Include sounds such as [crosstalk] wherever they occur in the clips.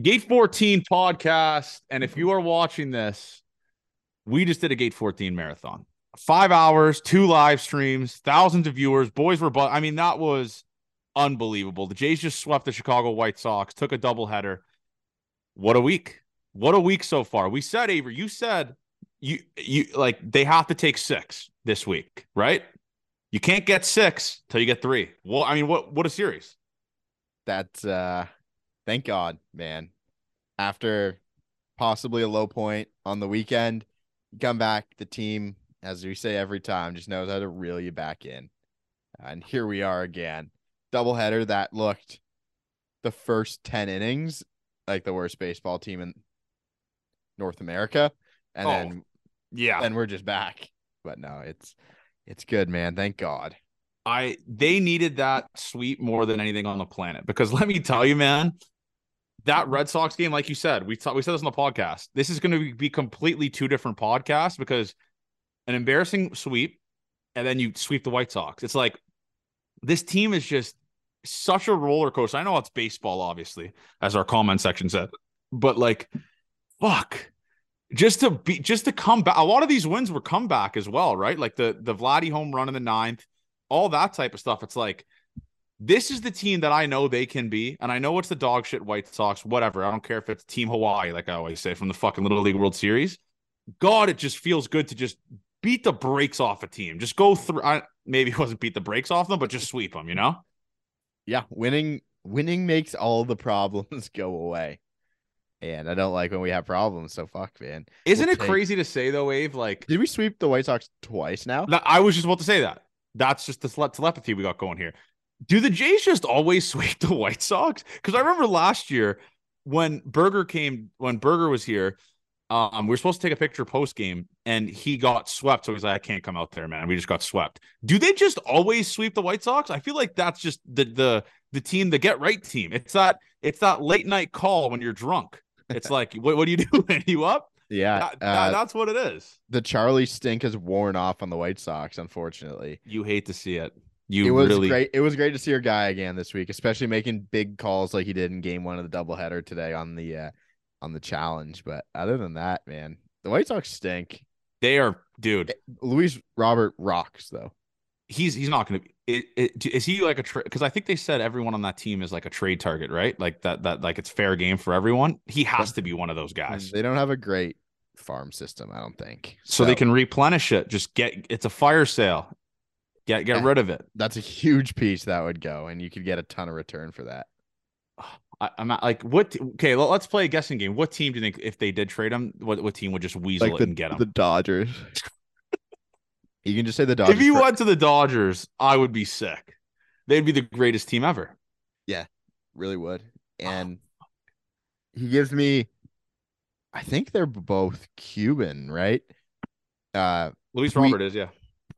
Gate 14 podcast. And if you are watching this, we just did a Gate 14 marathon. Five hours, two live streams, thousands of viewers. Boys were, I mean, that was unbelievable. The Jays just swept the Chicago White Sox, took a doubleheader. What a week. What a week so far. We said, Avery, you said you you like they have to take six this week, right? You can't get six till you get three. Well, I mean, what what a series. That's uh thank God, man. After possibly a low point on the weekend, you come back, the team, as we say every time, just knows how to reel you back in. And here we are again. Doubleheader that looked the first 10 innings like the worst baseball team in North America. And Oh, then Yeah. then we're just back. But no, it's it's good, man. Thank God. I they needed that sweep more than anything on the planet because let me tell you, man, that Red Sox game, like you said, we thought we said this on the podcast. This is going to be completely two different podcasts because an embarrassing sweep and then you sweep the White Sox. It's like this team is just such a roller coaster. I know it's baseball, obviously, as our comment section said, but like, fuck. Just to be, just to come back. A lot of these wins were comeback as well, right? Like the the Vladdy home run in the ninth, all that type of stuff. It's like this is the team that I know they can be, and I know it's the dog shit White Sox, whatever. I don't care if it's Team Hawaii, like I always say from the fucking Little League World Series. God, it just feels good to just beat the brakes off a team. Just go through. I, maybe it wasn't beat the brakes off them, but just sweep them. You know? Yeah, winning winning makes all the problems [laughs] go away. And I don't like when we have problems, so fuck, man. Isn't We'll it take- crazy to say though, Wave? Like Did we sweep the White Sox twice now? I was just about to say that. That's just the tele- telepathy we got going here. Do the Jays just always [laughs] sweep the White Sox? Because I remember last year when Burger came, when Burger was here, um, we were supposed to take a picture post game, and he got swept. So he's like, "I can't come out there, man. We just got swept." Do they just always sweep the White Sox? I feel like that's just the the the team, the get right team. It's that it's that late night call when you're drunk. It's like, what what are you [laughs] doing? you up? Yeah, That- uh, that's what it is. the Charlie stink has worn off on the White Sox, unfortunately. You hate to see it. You it was really great. It was great to see your guy again this week, especially making big calls like he did in game one of the doubleheader today on the uh on the challenge. But other than that, man, the White Sox stink. They are, dude. Luis Robert rocks though. He's he's not going to be. It, it, is he like a trade? Because I think they said everyone on that team is like a trade target, right? Like that that like it's fair game for everyone. He has to be one of those guys, They don't have a great farm system, I don't think. so they can replenish it. Just get it's a fire sale. Get get Yeah. rid of it. That's a huge piece that would go, and you could get a ton of return for that. [sighs] I, I'm not like what? Okay, let, us play a guessing game. What team do you think if they did trade him, what what team would just weasel it the, and get him? the Dodgers. you can just say the Dodgers. if you for- went to the Dodgers, I would be sick. They'd be the greatest team ever. Yeah, really would. Oh, [sighs] And he gives me I think they're both Cuban, right? Uh Luis We- Robert is, yeah.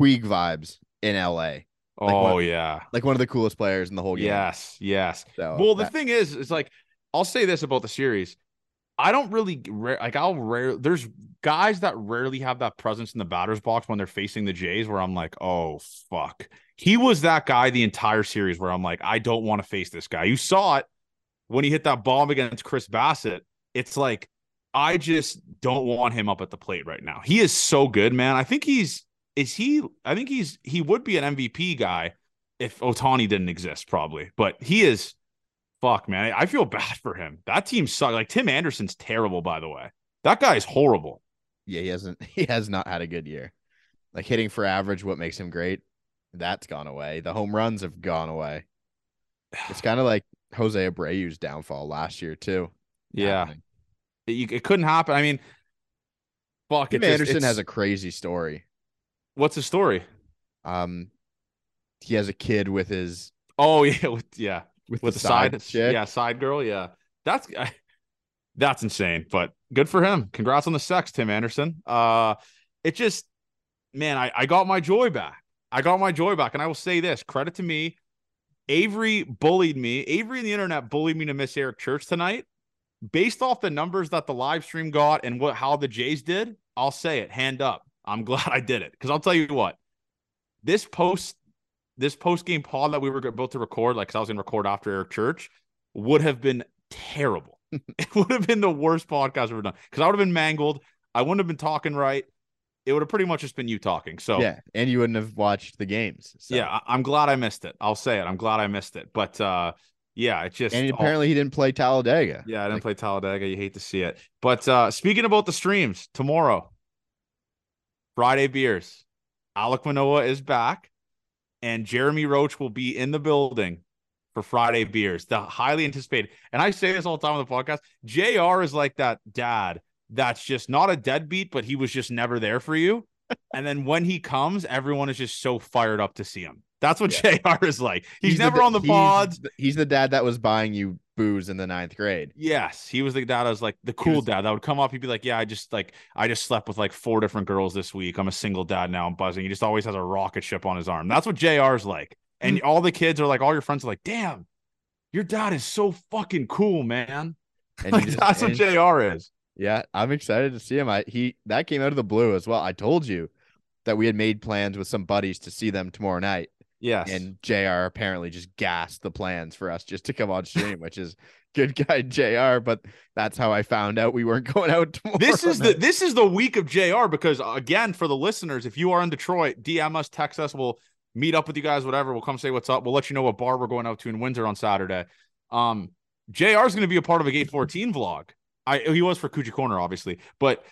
Puig vibes in LA. Oh what- yeah. Like one of the coolest players in the whole game. Yes, yes. So well, the that- thing is, it's like I'll say this about the series. I don't really like. I'll rare. There's guys that rarely have that presence in the batter's box when they're facing the Jays, where I'm like, oh fuck. He was that guy the entire series where I'm like, I don't want to face this guy. You saw it when he hit that bomb against Chris Bassitt. It's like I just don't want him up at the plate right now. He is so good, man. I think he's is he. I think he's he would be an MVP guy if Ohtani didn't exist, probably. But he is fuck, man. I feel bad for him. That team sucks. Like Tim Anderson's terrible, by the way. That guy's horrible. yeah, he hasn't [laughs] he has not had a good year. Like hitting for average, what makes him great? That's gone away. The home runs have gone away. [sighs] It's kind of like Jose Abreu's downfall last year too. Yeah, it, it couldn't happen. I mean, fuck. Tim It just- Anderson has a crazy story. What's his story? Um, he has a kid with his Oh [laughs] yeah, with, yeah, with, with the, the side, chick. yeah, side girl. Yeah, that's I, [laughs] that's insane. But good for him. Congrats on the sex, Tim Anderson. Uh, it just, man, I I got my joy back. I got my joy back, and I will say this: credit to me. Avery bullied me. Avery and the internet bullied me to miss Eric Church tonight. Based off the numbers that the live stream got and what how the Jays did, I'll say it hand up. I'm [laughs] glad I did it because I'll tell you what, this post this post game pod that we were about to record, like I was going to record after Eric Church, would have been terrible. [laughs] it would have been the worst podcast I've ever done because I would have been mangled. I wouldn't have been talking right. It would have pretty much just been you talking. So Yeah, and you wouldn't have watched the games. so- yeah, I- I'm glad I missed it. I'll say it. I'm glad I missed it. But uh, yeah, it just and all- apparently he didn't play Talladega. Yeah, I didn't play Talladega. You hate to see it. But uh speaking about the streams, tomorrow, Friday beers. Alek Manoah is back, and Jeremy Roach will be in the building for Friday beers. The highly anticipated. And I say this all the time on the podcast. JR is like that dad that's just not a deadbeat, but he was just never there for you. and then when he comes, everyone is just so fired up to see him. That's what JR is like. He's, never da- on the he's pods. He's the dad that was buying you booze in the ninth grade. Yes, he was the dad. I was like the cool was- dad that would come up. He'd be like, "Yeah, I just like I just slept with like four different girls this week. I'm a single dad now. I'm buzzing." He just always has a rocket ship on his arm. That's what JR's like. And mm. all the kids are like, all your friends are like, "Damn, your dad is so fucking cool, man." And Like, just- that's what and- JR is. Yeah, I'm excited to see him. I he that came out of the blue as well. I told you that we had made plans with some buddies to see them tomorrow night, Yes. and Jr. apparently just gassed the plans for us just to come on stream, which is good guy Jr. But that's how I found out we weren't [laughs] going out tomorrow. this is the this is the week of JR because again for the listeners, if you are in Detroit, DM us, text us, we'll meet up with you guys, whatever. We'll come say what's up. We'll let you know what bar we're going out to in Windsor on Saturday. Um, JR is going to be a part of a Gate 14 vlog. I he was for Coochie Corner, obviously, but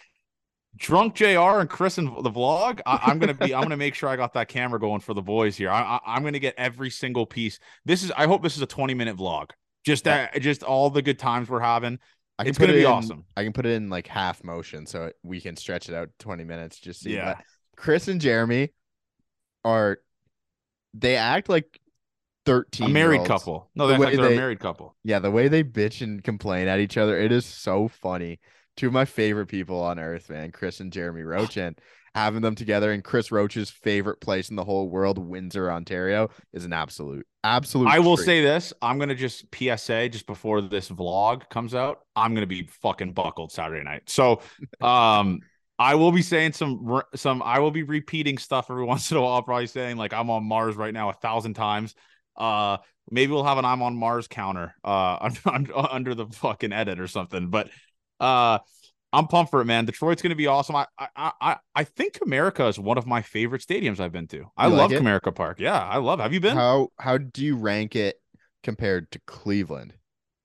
drunk JR and Chris in the vlog. I, I'm gonna be. I'm gonna make sure I got that camera going for the boys here. I, I, I'm gonna get every single piece. This is. I hope this is a 20 minute vlog. Just that, just all the good times we're having. I can it's gonna it be in- awesome. I can put it in like half motion so we can stretch it out 20 minutes. Just see. Yeah. Chris and Jeremy are they act like 13 A married couple. No, The they're, like they're they- a married couple. Yeah, the way they bitch and complain at each other, it is so funny. Two of my favorite people on earth, man, Chris and Jeremy Roach, and having them together in Chris Roach's favorite place in the whole world, Windsor, Ontario, is an absolute, absolute. I will treat. say this. I'm gonna just PSA just before this vlog comes out. I'm gonna be fucking buckled Saturday night. So, [laughs] um, I will be saying some some. I will be repeating stuff every [laughs] once in a while. Probably saying like I'm on Mars right now a thousand times. Uh, maybe we'll have an I'm on Mars counter. Uh, [laughs] under, under the fucking edit or something. But, uh. I'm pumped for it, man. Detroit's going to be awesome. I, I, I, I think Comerica is one of my favorite stadiums I've been to. I like love it? Comerica Park. Yeah, I love. Have you been? How how do you rank it compared to Cleveland?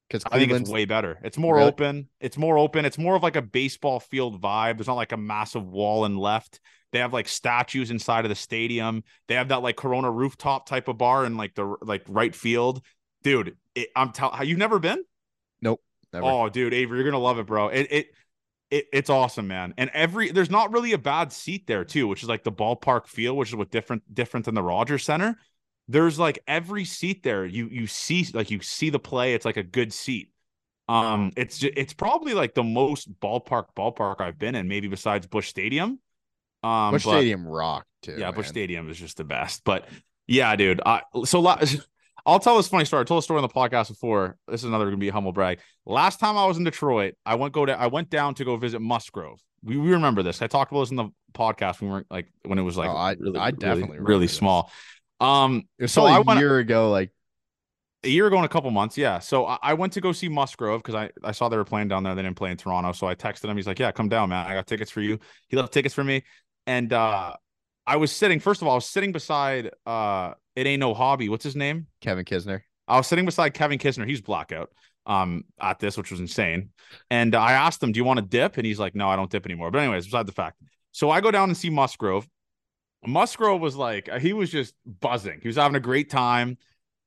Because I think it's way better. It's more Really? open. It's more open. It's more of like a baseball field vibe. There's not like a massive wall and left. They have like statues inside of the stadium. They have that like Corona rooftop type of bar in like the like right field. Dude, it, I'm telling you've never been? Never. Oh, dude, Avery, you're gonna love it, bro. It it it it's awesome, man. And every there's not really a bad seat there too, which is like the ballpark feel, which is what different different than the Rogers Center. There's like every seat there. You you see like you see the play. It's like a good seat. Um, it's ju- it's probably like the most ballpark ballpark I've been in, maybe besides Busch Stadium. Um, Busch but- Stadium rocked too. yeah, Busch. Stadium is just the best. But yeah, dude. I so la- I'll tell this funny story. I told a story on the podcast before. This is another gonna be a humble brag. Last time I was in Detroit, I went go to I went down to go visit Musgrove. We, we remember this. I talked about this in the podcast when we weren't like when it was like Oh, I- really, I definitely really, this. small. Um, so I a went year ago. Like a year ago in a couple months, yeah. So I, I went to go see Musgrove because I, I saw they were playing down there. They didn't play in Toronto. So I texted him. He's like, Yeah, come down, man. I got tickets for you. He left tickets for me. And uh I was sitting, first of all, I was sitting beside uh it ain't no hobby. What's his name? Kevin Kisner. I was sitting beside Kevin Kisner. He's blackout um at this, which was insane. And I asked him, Do you want to dip? And he's like, No, I don't dip anymore. But anyways, beside the fact. So I go down and see Musgrove. Musgrove was like, he was just buzzing. He was having a great time.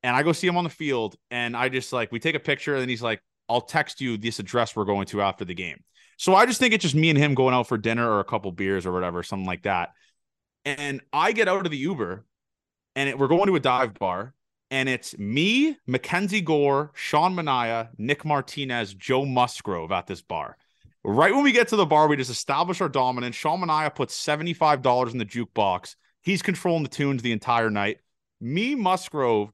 And I go see him on the field, and I just like we take a picture, and he's like, I'll text you this address we're going to after the game. So I just think it's just me and him going out for dinner or a couple beers or whatever, something like that. And I get out of the Uber and it, we're going to a dive bar. And it's me, Mackenzie Gore, Sean Manaea, Nick Martinez, Joe Musgrove at this bar. Right when we get to the bar, we just establish our dominance. Sean Manaea puts $75 in the jukebox. He's controlling the tunes the entire night. Me, Musgrove,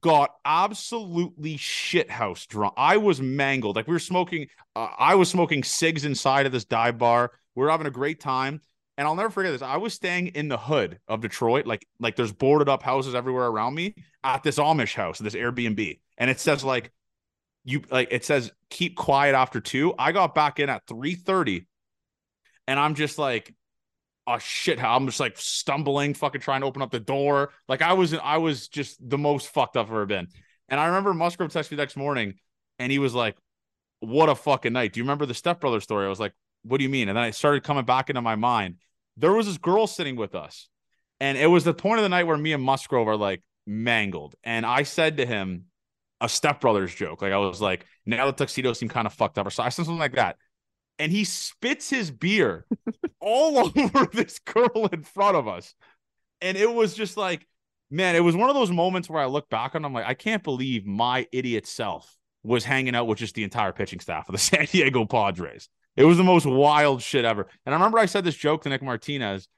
got absolutely shithouse drunk. I was mangled. Like we were smoking, uh, I was smoking cigs inside of this dive bar. We were having a great time. And I'll never forget this. I was staying in the hood of Detroit, like like there's boarded up houses everywhere around me at this Amish house, this Airbnb, and it says like you like it says keep quiet after two. I got back in at 3:30 and I'm just like oh shit I'm just like stumbling, fucking trying to open up the door. Like I was I was just the most fucked up I've ever been. And I remember Musgrove texted me next morning and he was like, What a fucking night. Do you remember the stepbrother story? I was like, What do you mean? And then I started coming back into my mind. There was this girl sitting with us. And it was the point of the night where me and Musgrove are like mangled. And I said to him, a stepbrothers joke. Like I was like, now the tuxedo seem kind of fucked up, or I said something like that. And he spits his beer [laughs] all [laughs] over this girl in front of us. And it was just like, man, it was one of those moments where I look back and I'm like, I can't believe my idiot self was hanging out with just the entire pitching staff of the [laughs] San Diego Padres. It was the most wild shit ever. And I remember I said this joke to Nick Martinez.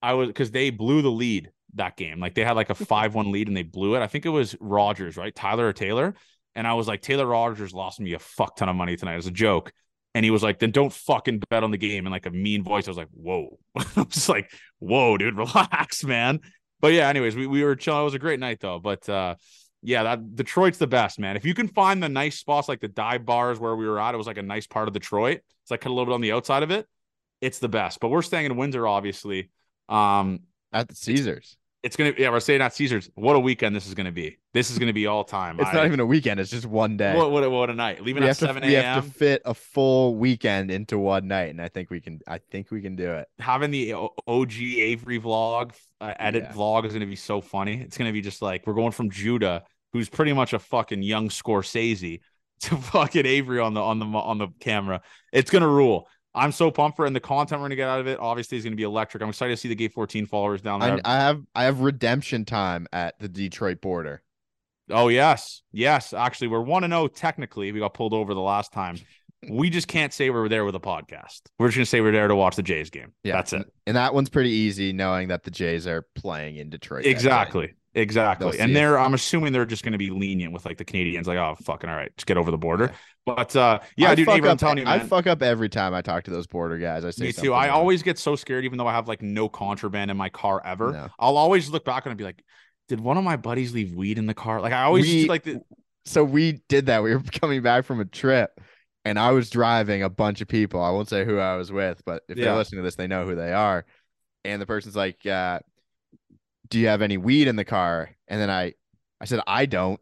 I was because they blew the lead that game. Like they had like a [laughs] 5 1 lead and they blew it. I think it was Rogers, right? Tyler or Taylor. And I was like, Taylor Rogers lost me a fuck ton of money tonight as a joke. And he was like, then don't fucking bet on the game in like a mean voice. I was like, whoa. [laughs] I was like, whoa, dude, [laughs] relax, man. But yeah, anyways, we, we were chilling. It was a great night though. But uh yeah, that Detroit's the best, man. If you can find the nice spots like the dive bars where we were at, it was like a nice part of Detroit. It's like a little bit on the outside of it. It's the best. But we're staying in Windsor, obviously. Um at the Caesars. It's gonna yeah, we're saying not Caesars. What a weekend this is gonna be. This is gonna be all time. It's I, not even a weekend, it's just one day. What what, what a night. Leaving we at 7 a.m. We have to fit a full weekend into one night, and I think we can I think we can do it. Having the OG Avery vlog, uh, edit yeah. vlog is gonna be so funny. It's gonna be just like we're going from Judah, who's pretty much a fucking young Scorsese, [laughs] to fucking Avery on the on the on the camera. It's gonna rule. I'm so pumped for it. and the content we're gonna get out of it. Obviously, is gonna be electric. I'm excited to see the Gate 14 followers down there. I, I have I have redemption time at the Detroit border. Oh yes, yes. Actually, we're one and zero. Oh technically, we got pulled over the last time. we just can't say we're there with a podcast. We're just gonna say we're there to watch the Jays game. Yeah, that's it. And that one's pretty easy, knowing that the Jays are playing in Detroit. Exactly. Exactly. And they're, it. I'm assuming they're just going to be lenient with like the Canadians, like, oh, fucking all right, just get over the border. Yeah. But uh, yeah, I dude, fuck up, telling you, man, I fuck up every time I talk to those border guys. I say, me too. I always get so scared, even though I have like no contraband in my car ever. No. I'll always look back and be like, did one of my buddies leave weed in the car? Like, I always we, like the. So we did that. We were coming back from a trip and I was driving a bunch of people. I won't say who I was with, but if yeah. they're listening to this, they know who they are. And the person's like, uh, do you have any weed in the car? And then I, I said, I don't.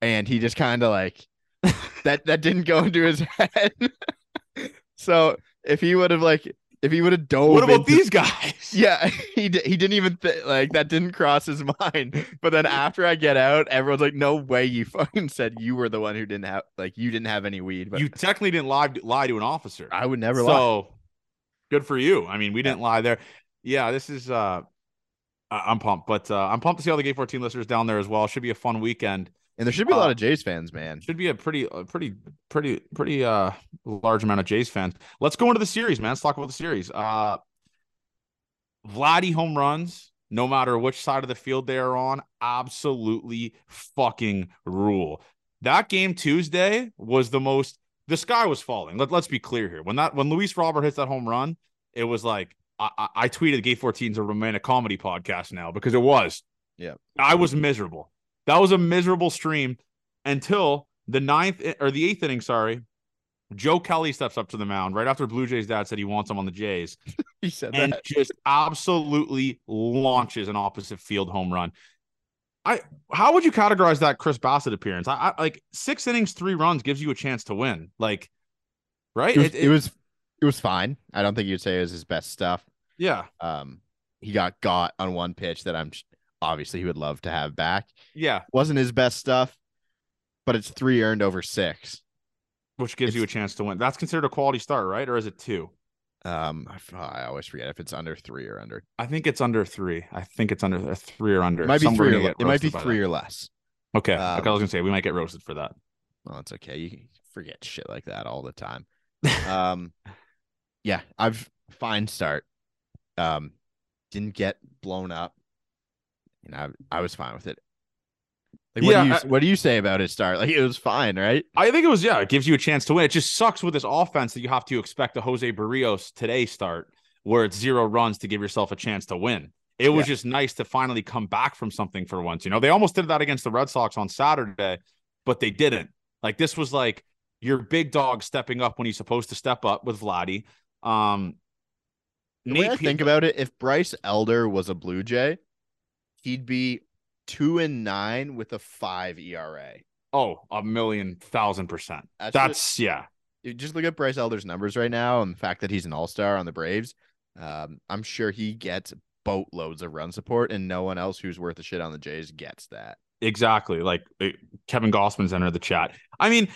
And he just kind of like, [laughs] that, that didn't go into his head. [laughs] so if he would have like, if he would have dove. What about into, these guys? [laughs] Yeah, he he didn't even th- like that didn't cross his mind. But then after I get out, everyone's like, "No way, you fucking said you were the one who didn't have like you didn't have any weed." But you technically didn't lie lie to an officer. I would never so, lie. So good for you. I mean, we didn't lie there. Yeah, this is uh I'm pumped, but uh, I'm pumped to see all the Gate 14 listeners down there as well. Should be a fun weekend. And there should be a lot uh, of Jays fans, man. Should be a pretty, pretty, pretty, pretty uh large amount of Jays fans. Let's go into the series, man. Let's talk about the series. Uh Vladdy home runs, no matter which side of the field they are on, absolutely fucking rule. That game Tuesday was the most the sky was falling. Let, let's be clear here. When that when Luis Robert hits that home run, it was like I, I tweeted Gay 14 is a romantic comedy podcast now because it was. Yeah. I was miserable. That was a miserable stream until the ninth or the eighth inning, sorry. Joe Kelly steps up to the mound right after Blue Jays dad said he wants him on the Jays. [laughs] he said and that. just absolutely launches an opposite field home run. I how would you categorize that Chris Bassitt appearance? I, I like six innings, three runs gives you a chance to win. Like, right? It was, it, it, it was it was fine. I don't think you'd say it was his best stuff. Yeah. Um, he got got on one pitch that I'm obviously he would love to have back. Yeah. Wasn't his best stuff, but it's three earned over six, which gives it's, you a chance to win. That's considered a quality start, right? Or is it two? Um, I, always forget if it's under three or under. I think it's under three. I think it's under three or under. It might be three. Or, it might be three that. or less. Okay. Um, okay. I was gonna say we might get roasted for that. Well, it's okay. You forget shit like that all the time. um, [laughs] yeah, I've fine start. Um, didn't get blown up. You know, I, I was fine with it. Like, what yeah, do you I, what do you say about it, start? Like it was fine, right? I think it was yeah. It gives you a chance to win. It just sucks with this offense that you have to expect a Jose Berrios today start where it's zero runs to give yourself a chance to win. It was yeah. just nice to finally come back from something for once. You know, they almost did that against the Red Sox on Saturday, but they didn't. Like this was like your big dog stepping up when he's supposed to step up with Vladdy. Um, The way I think about it, if Bryce Elder was a Blue Jay, he'd be two and nine with a five ERA. oh, a million thousand percent. That's, That's yeah. just, look at Bryce Elder's numbers right now and the fact that he's an all star on the Braves. Um, I'm sure he gets boatloads of run support, and no one else who's worth a shit on the Jays gets that. Exactly. Like Kevin Gausman's entered the chat. I mean,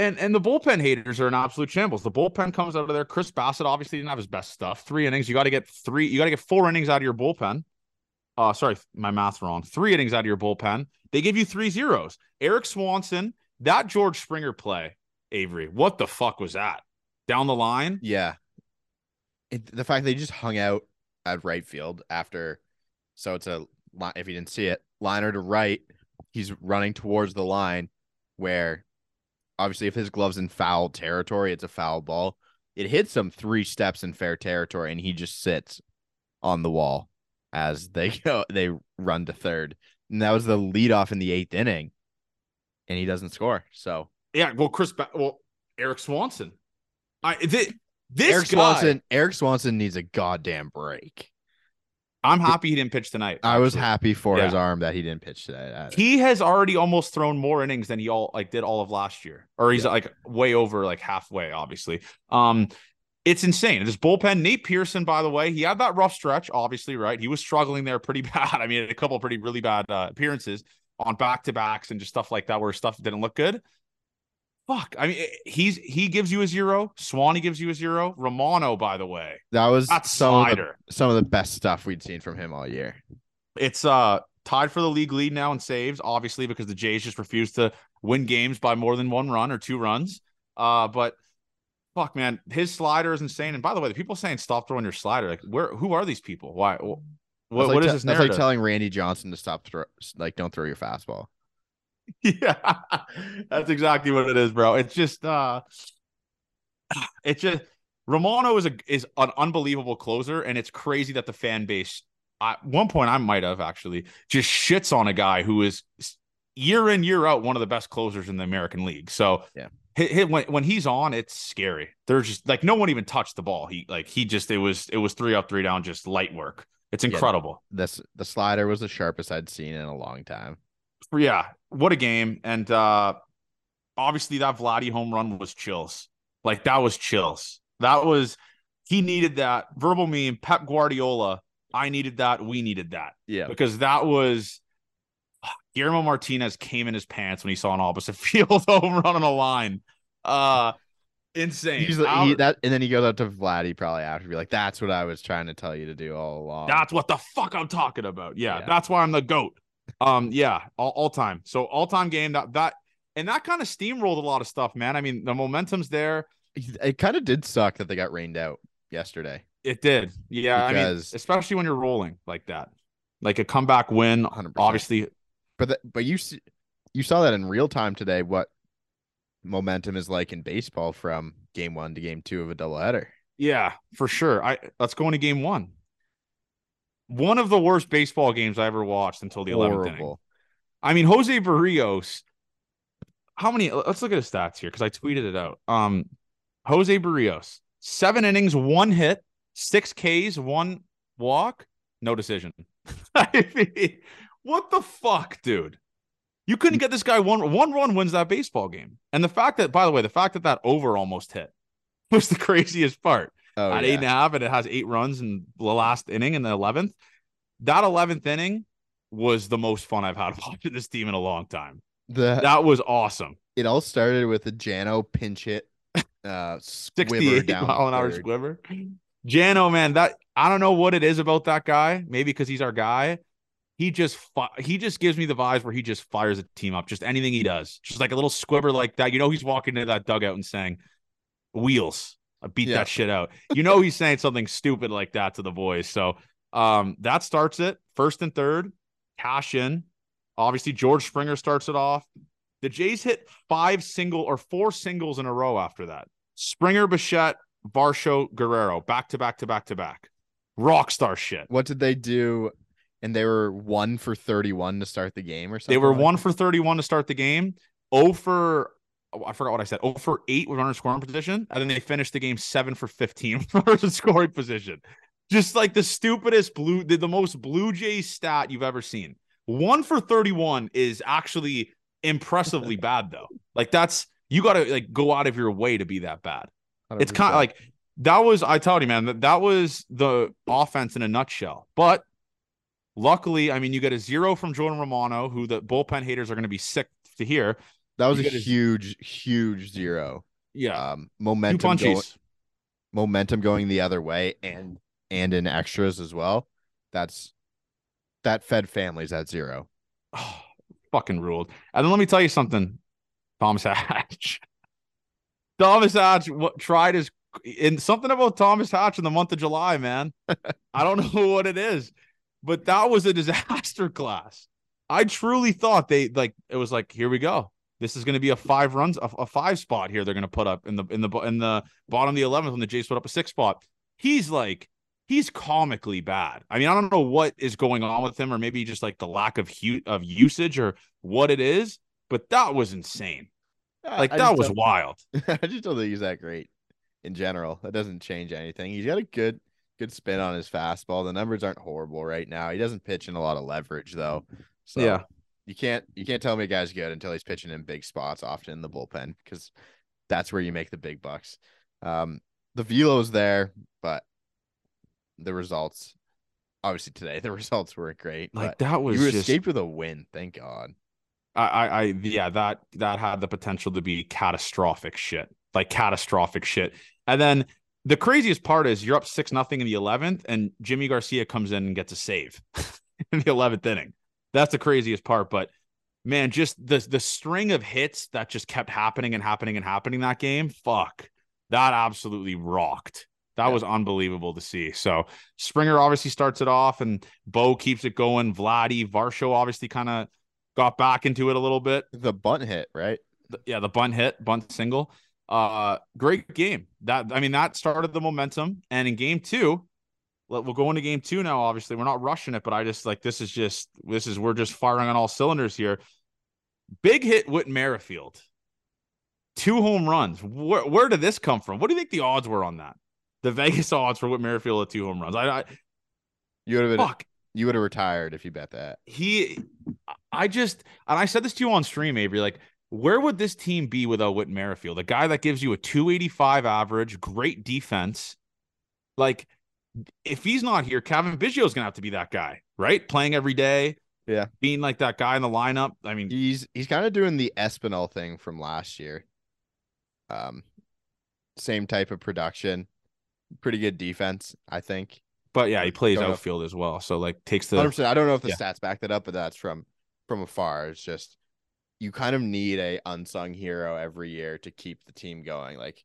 and and the bullpen haters are an absolute shambles. The bullpen comes out of there. Chris Bassitt obviously didn't have his best stuff. Three innings. You got to get three. You got to get four innings out of your bullpen. Uh, sorry, my math's wrong. Three innings out of your bullpen. They give you three zeros. Erik Swanson, that George Springer play, Avery. What the fuck was that? Down the line. Yeah. It, the fact they just hung out at right field after, so it's a if you didn't see it, liner to right, he's running towards the line where obviously if his glove's in foul territory, it's a foul ball. It hits him three steps in fair territory and he just sits on the wall as they [laughs] go they run to third. And that was the leadoff in the eighth inning. And he doesn't score. So Yeah. Well, Chris. Ba- well, Erik Swanson. I thi- this Erik guy. Swanson, Erik Swanson needs a goddamn break. I'm happy he didn't pitch tonight. I was happy for his arm that he didn't pitch today. He has already almost thrown more innings than he all like did all of last year, or he's Yeah. like way over like halfway. Obviously, um, it's insane. This bullpen, Nate Pearson, by the way, he had that rough stretch. Obviously, right? He was struggling there pretty [laughs] bad. I mean, a couple of pretty really bad uh, appearances on back to backs and just stuff like that, where stuff didn't look good. Fuck. I mean, he's he gives you a zero. Swanee gives you a zero. Romano, by the way, that was that's some of, the, slider. some of the best stuff we'd seen from him all year. It's uh tied for the league lead now in saves, obviously, because the Jays just refuse to win games by more than one run or two runs. Uh, but fuck, man, his slider is insane. And by the way, the people saying stop throwing your slider, like, where who are these people? Why? What, like what is this That's like telling Randy Johnson to stop throw, like don't throw your fastball. [laughs] yeah, that's exactly what it is, bro. It's just uh, it's just Romano is a is an unbelievable closer, and it's crazy that the fan base. At one point, I might have actually just shits on a guy who is year in year out one of the best closers in the American League. So Yeah. when when he's on, it's scary. There's just like no one even touched the ball. He like he just it was it was three up, three down, just light work. It's Yeah. incredible. This the slider was the sharpest I'd seen in a long time. Yeah, what a game. And uh obviously that Vladdy home run was chills. Like that was chills. That was he needed that verbal meme, Pep Guardiola. I needed that. We needed that Yeah, because that was [sighs] Guillermo Martinez came in his pants when he saw an opposite [laughs] field home run on a line. Uh insane. He's, he, that and then he goes out to Vladdy probably after be like, "That's what I was trying to tell you to do all along." That's what the fuck I'm talking about. Yeah, Yeah. that's why I'm the goat. Um, yeah, all, all time. So all time game that that and that kind of steamrolled a lot of stuff, man. I mean, the momentum's there. it kind of did suck that they got rained out yesterday. It did. Yeah, I mean, especially when you're rolling like that, like a comeback win. 100%. Obviously, But that, but you see, you saw that in real time today. What momentum is like in baseball from game one to game two of a doubleheader. yeah, for sure. I let's go into game one. One of the worst baseball games I ever watched until the 11th inning. I mean, Jose Berrios. How many? Let's look at his stats here because I tweeted it out. Um, Jose Berrios, seven innings, one hit, six Ks, one walk, no decision. [laughs] I mean, what the fuck, dude? You couldn't get this guy one one run wins that baseball game. And the fact that, by the way, the fact that that over almost hit [laughs] was the craziest part Oh, at yeah. eight and a half, and it has eight runs in the last inning in the eleventh. That eleventh inning was the most fun I've had [laughs] watching this team in a long time. the That was awesome. it all started with a Jano pinch hit, uh, squibber Sixty-eight [laughs] mile an hour squibber. Jano, man, that I don't know what it is about that guy. Maybe because he's our guy. He just fi- he just gives me the vibes where he just fires a team up. Just anything he does, just like a little squibber like that. You know, he's walking into that dugout and saying, "Wheels." I beat Yeah. that shit out. You know he's saying something stupid like that to the boys. So um that starts it. First and third, cash in. Obviously, George Springer starts it off. The Jays hit five single or four singles in a row after that. Springer, Bichette, Varsho, Guerrero, back to back to back to back. Rockstar shit. What did they do? And they were one for thirty-one to start the game, or something. They were like one that? for 31 to start the game, 0 for Oh, I forgot what I said. Oh for eight with runner scoring position, and then they finished the game seven for fifteen for [laughs] scoring position. Just like the stupidest blue, the, the most Blue Jays stat you've ever seen. One for thirty-one is actually impressively [laughs] bad though. Like that's you got to like go out of your way to be that bad. 100%. It's kind of like that was I told you, man, that that was the offense in a nutshell. But luckily, I mean, you get a zero from Jordan Romano, who the bullpen haters are going to be sick to hear. That was you a huge, huge zero. Yeah, um, momentum going, momentum going the other way, and and in extras as well. That's that fed families at zero. Oh, fucking ruled. And then let me tell you something, Thomas Hatch. [laughs] Thomas Hatch what, tried his in something about Thomas Hatch in the month of July, man. [laughs] I don't know [laughs] what it is, but that was a disaster class. I truly thought they like it was like here we go. This is going to be a five runs, a, a, five spot here. They're going to put up in the in the in the bottom of the eleventh when the Jays put up a six spot. He's like he's comically bad. I mean, I don't know what is going on with him, or maybe just like the lack of hu- of usage, or what it is. But that was insane. Like that was [laughs] wild. I just don't think he's that great in general. That doesn't change anything. He's got a good good spin on his fastball. The numbers aren't horrible right now. He doesn't pitch in a lot of leverage though. So yeah. You can't you can't tell me a guy's good until he's pitching in big spots often in the bullpen because that's where you make the big bucks. Um the velo's there, but the results obviously today [laughs] the results weren't great. Like that was you just... escaped with a win, thank God. I, I, I, yeah, that that had the potential to be catastrophic shit like catastrophic shit. And then the craziest part is you're up six nothing in the eleventh, and Jimmy Garcia comes in and gets a save [laughs] in the eleventh inning. That's the craziest part. But man, just the the string of hits that just kept happening and happening and happening that game. Fuck, that absolutely rocked. That yeah. was unbelievable to see. So Springer obviously starts it off, and Bo keeps it going. Vladdy Varsho obviously kind of got back into it a little bit. The bunt hit, right? The, yeah, the bunt hit, bunt single. Uh, great game. That I mean, that started the momentum. And in game two, we'll go into game two now. Obviously, we're not rushing it, but I just like this is just this is we're just firing on all cylinders here. Big hit Whit Merrifield. Two home runs. Where, where did this come from? What do you think the odds were on that? The [laughs] Vegas odds for Whit Merrifield at two home runs. I, I you would have been fuck. you would have retired if you bet that. He I just and I said this to you on stream, Avery. Like where would this team be without Whit Merrifield? A guy that gives you a 285 average, great defense. Like, if he's not here, Cavan Biggio is gonna have to be that guy, right? Playing every day. Yeah. Being like that guy in the lineup. I mean, he's he's kind of doing the Espinal thing from last year. Um, same type of production, pretty good defense, I think. But yeah, he plays outfield as well. So like takes the 100%. I don't know if the yeah. stats back that up, but that's from from afar. It's just you kind of need a unsung hero every year to keep the team going. Like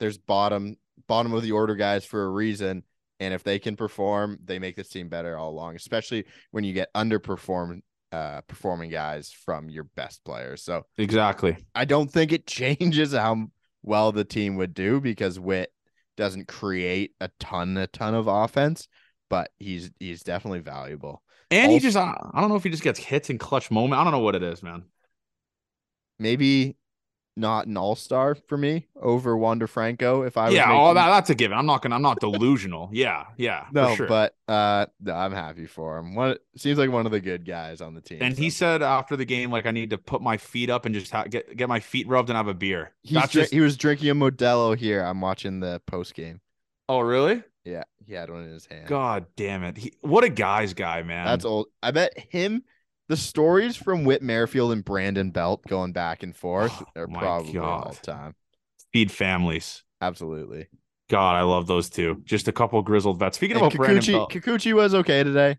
there's bottom bottom of the order guys for a reason. And if they can perform, they make this team better all along, especially when you get underperform uh performing guys from your best players. So exactly. I don't think it [laughs] changes how well the team would do because Whit doesn't create a ton, a ton of offense, but he's he's definitely valuable. And also, he just, I don't know if he just gets hits in clutch moment. I don't know what it is, man. Maybe not an all star for me over Wander Franco. If I yeah, making... oh, that, that's a given. I'm not gonna. I'm not delusional. [laughs] yeah, yeah. No, sure. but uh, no, I'm happy for him. One seems like one of the good guys on the team. And so. he said after the game, like I need to put my feet up and just ha- get get my feet rubbed and have a beer. He's just... he was drinking a Modelo here. I'm watching the post game. Oh, really? Yeah, he had one in his hand. God damn it! He, what a guy's guy, man. That's old. I bet him. The stories from Whit Merrifield and Brandon Belt going back and forth oh, are probably all time. Feed families. Absolutely. God, I love those two. Just a couple grizzled vets. Speaking and about Kikuchi, Brandon Belt, Kikuchi was okay today.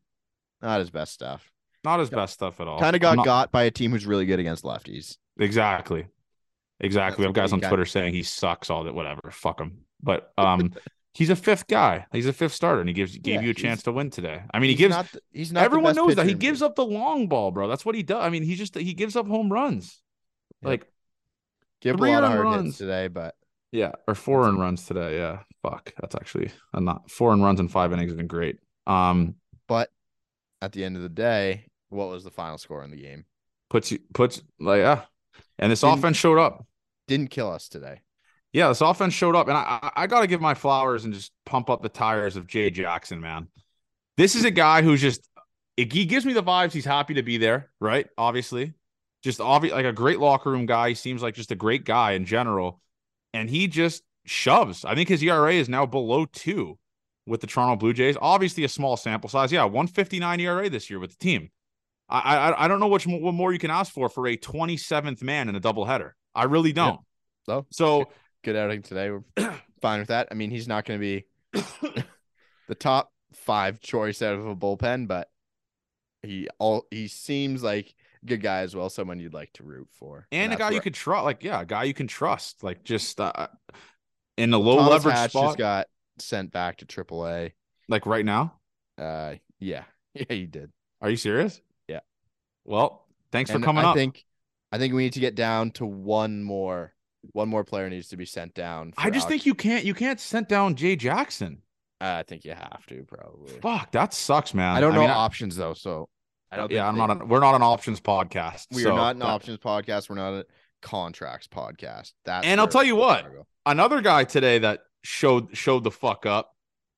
Not his best stuff. Not his best stuff at all. Kind of got not... got by a team who's really good against lefties. Exactly. Exactly. That's we have guys on Twitter saying he sucks all that, whatever. Fuck him. But um [laughs] He's a fifth guy. He's a fifth starter, and he gives gave yeah, you a chance to win today. I mean, he gives. Not he's not. Everyone knows that he gives up the long ball, bro. That's what he does. I mean, he just he gives up home runs. Yeah. Like, give a lot of hard runs. hits today, but yeah, or four and runs today. Yeah, fuck, that's actually a not four and runs in five innings has been great. Um, but at the end of the day, what was the final score in the game? Puts you puts like ah, And this Didn't- offense showed up. Didn't kill us today. Yeah, this offense showed up, and I I, got to give my flowers and just pump up the tires of Jay Jackson, man. This is a guy who's just it, he gives me the vibes. He's happy to be there, right? Obviously, just obvious like a great locker room guy. He seems like just a great guy in general, and he just shoves. I think his ERA is now below two with the Toronto Blue Jays. Obviously, a small sample size. Yeah, one fifty nine ERA this year with the team. I I, I don't know which what more you can ask for for a twenty seventh man in a doubleheader. I really don't. So So. Good outing today. We're [clears throat] fine with that. I mean, he's not going to be [coughs] the top five choice out of a bullpen, but he all he seems like a good guy as well. Someone you'd like to root for, and a guy you could trust, like yeah, a guy you can trust, like just uh, in the low Thomas leverage Hatch spot, just got sent back to AAA. like right now. Uh, yeah, [laughs] yeah, he did. Are you serious? Yeah. Well, thanks for coming I up. think I think we need to get down to one more. One more player needs to be sent down. I just Alex- think you can't you can't send down Jay Jackson. I think you have to probably. Fuck, that sucks, man. I don't know mean, options though, so I don't. yeah, I'm think not. they- An, we're not an options podcast. We so are not an that- options podcast. We're not a contracts podcast. That's And I'll tell you what. gonna. Another guy today that showed showed the fuck up,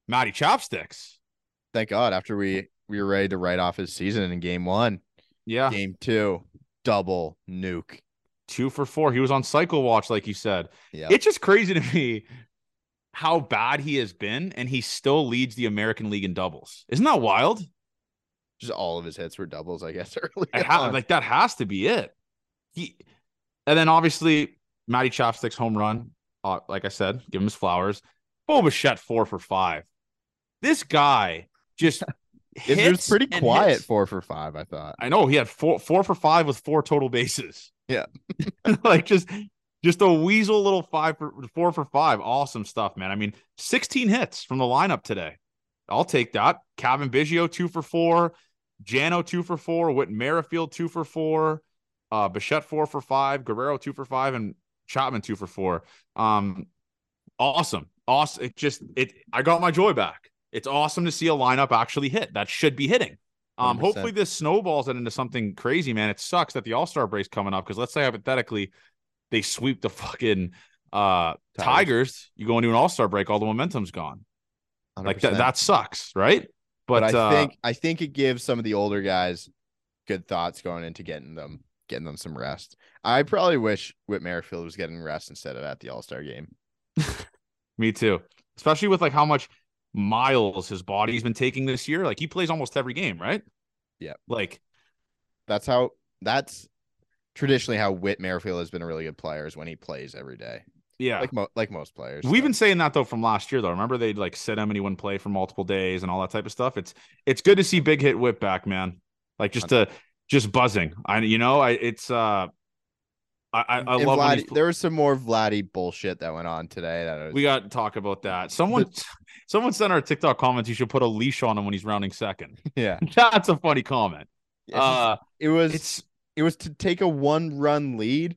Matty Chopsticks. Thank God. After we we were ready to write off his season in game one, Yeah, game two, double nuke. Two for four. He was on cycle watch, like you said. Yeah, It's just crazy to me how bad he has been, and he still leads the American League in doubles. Isn't that wild? just all of his hits were doubles. I guess [laughs] early. Ha- like that has to be it. He, and then obviously Matty Chopsticks home run. Uh, like I said, give him his flowers. Bo Bichette four for five. This guy just [laughs] it was pretty quiet. hits. Four for five. I thought. I know he had four four for five with four total bases. Yeah. [laughs] like just just a weasel little five for four for five. Awesome stuff, man. I mean, 16 hits from the lineup today. I'll take that. Cavan Biggio, two for four. Jano, two for four. Whit Merrifield, two for four. Uh, Bichette, four for five. Guerrero, two for five. And Chapman, two for four. Um, awesome. Awesome. It just, it, I got my joy back. It's awesome to see a lineup actually hit. That should be hitting. Um, 100%. hopefully this snowballs it into something crazy, man. It sucks that the All Star break's coming up because let's say hypothetically they sweep the fucking uh Tigers. Tigers. You go into an All Star break, all the momentum's gone. Like that, 100%. that sucks, right? But, But, I uh, think I think it gives some of the older guys good thoughts going into getting them getting them some rest. I probably wish Whit Merrifield was getting rest instead of at the All Star game. [laughs] me too. Especially with like how much miles his body's been taking this year. Like he plays almost every game, right? Yeah. Like That's how that's traditionally how Whit Merrifield has been a really good player is when he plays every day. yeah. Like mo- like most players. We've so. been saying that though from last year though. Remember they'd like sit him and he wouldn't play for multiple days and all that type of stuff. It's it's good to see Big Hit Whit back, man. Like just to just buzzing. I you know I it's uh I I, I love Vladdy- he's, there was some more Vladdy bullshit that went on today. That was, we got to talk about that. Someone someone sent our TikTok comments. You should put a leash on him when he's rounding second. [laughs] yeah. [laughs] That's a funny comment. Uh, it was it's it was to take a one run lead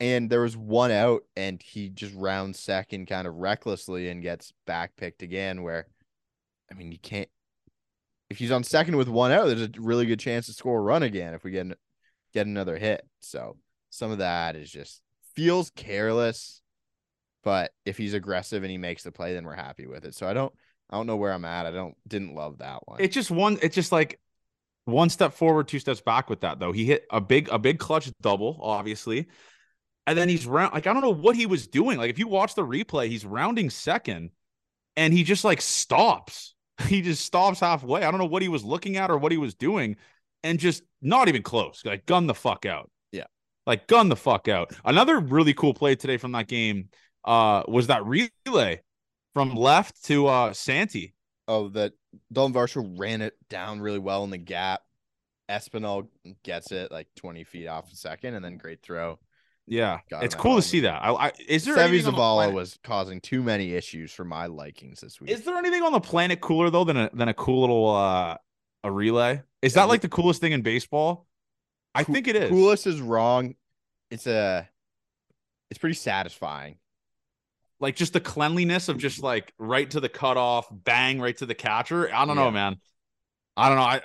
and there was one out and he just rounds second kind of recklessly and gets back picked again where I mean you can't if he's on second with one out there's a really good chance to score a run again if we get get another hit so some of that is just feels careless but if he's aggressive and he makes the play then we're happy with it so I don't I don't know where I'm at I don't didn't love that one it's just one. It's just like one step forward, two steps back with that though. He hit a big a big clutch double, obviously, and then he's round. Like I don't know what he was doing. Like if you watch the replay, he's rounding second, and he just like stops. [laughs] He just stops halfway. I don't know what he was looking at or what he was doing, and just not even close. Like gun the fuck out. Yeah. like gun the fuck out. Another really cool play today from that game uh was that relay from left to uh Santi. Oh, that Dalton Varsho ran it down really well in the gap. Espinal gets it like 20 feet off a second, and then great throw. Yeah, Got it's cool to see that. I, I is there Seby the Zavala planet- was causing too many issues for my likings this week. Is there anything on the planet cooler though than a than a cool little uh a relay? Is Yeah, that like the coolest thing in baseball? I Coo- think it is. Coolest is wrong. It's a, it's pretty satisfying. Like just the cleanliness of just like right to the cutoff, bang right to the catcher. I don't know, man. I don't know. I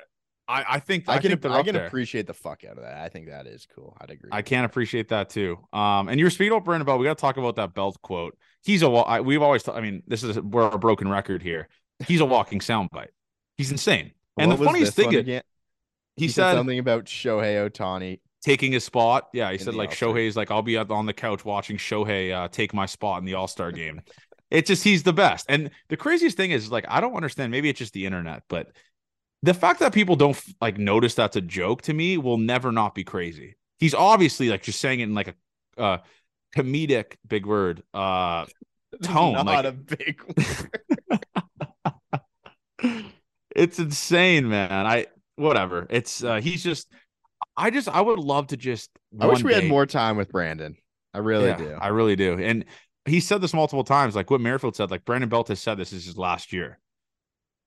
I, I think I, I, can think I can there. appreciate the fuck out of that. I think that is cool. I'd agree. I can that. appreciate that too. Um, and you're speaking about Brandon Belt. We got to talk about that belt quote. He's a. I, we've always. I mean, this is we're a broken record here. He's a walking soundbite. He's insane. And What the funniest thing is, again? he, said said something about Shohei Ohtani. Taking his spot. Yeah, he said like All-Star Shohei's like I'll be on the couch watching Shohei uh, take my spot in the All Star game. [laughs] it's just he's the best. And the craziest thing is like I don't understand. Maybe it's just the internet, but the fact that people don't like notice that's a joke to me will never not be crazy. He's obviously like just saying it in like a uh, comedic big word uh [laughs] tone. Not like a big [laughs] word. it's insane, man. I whatever. It's uh he's just I just I would love to just I wish we had more time with Brandon. I really Yeah, do. I really do. And he said this multiple times, like what Merrifield said, like Brandon Belt has said this is his last year.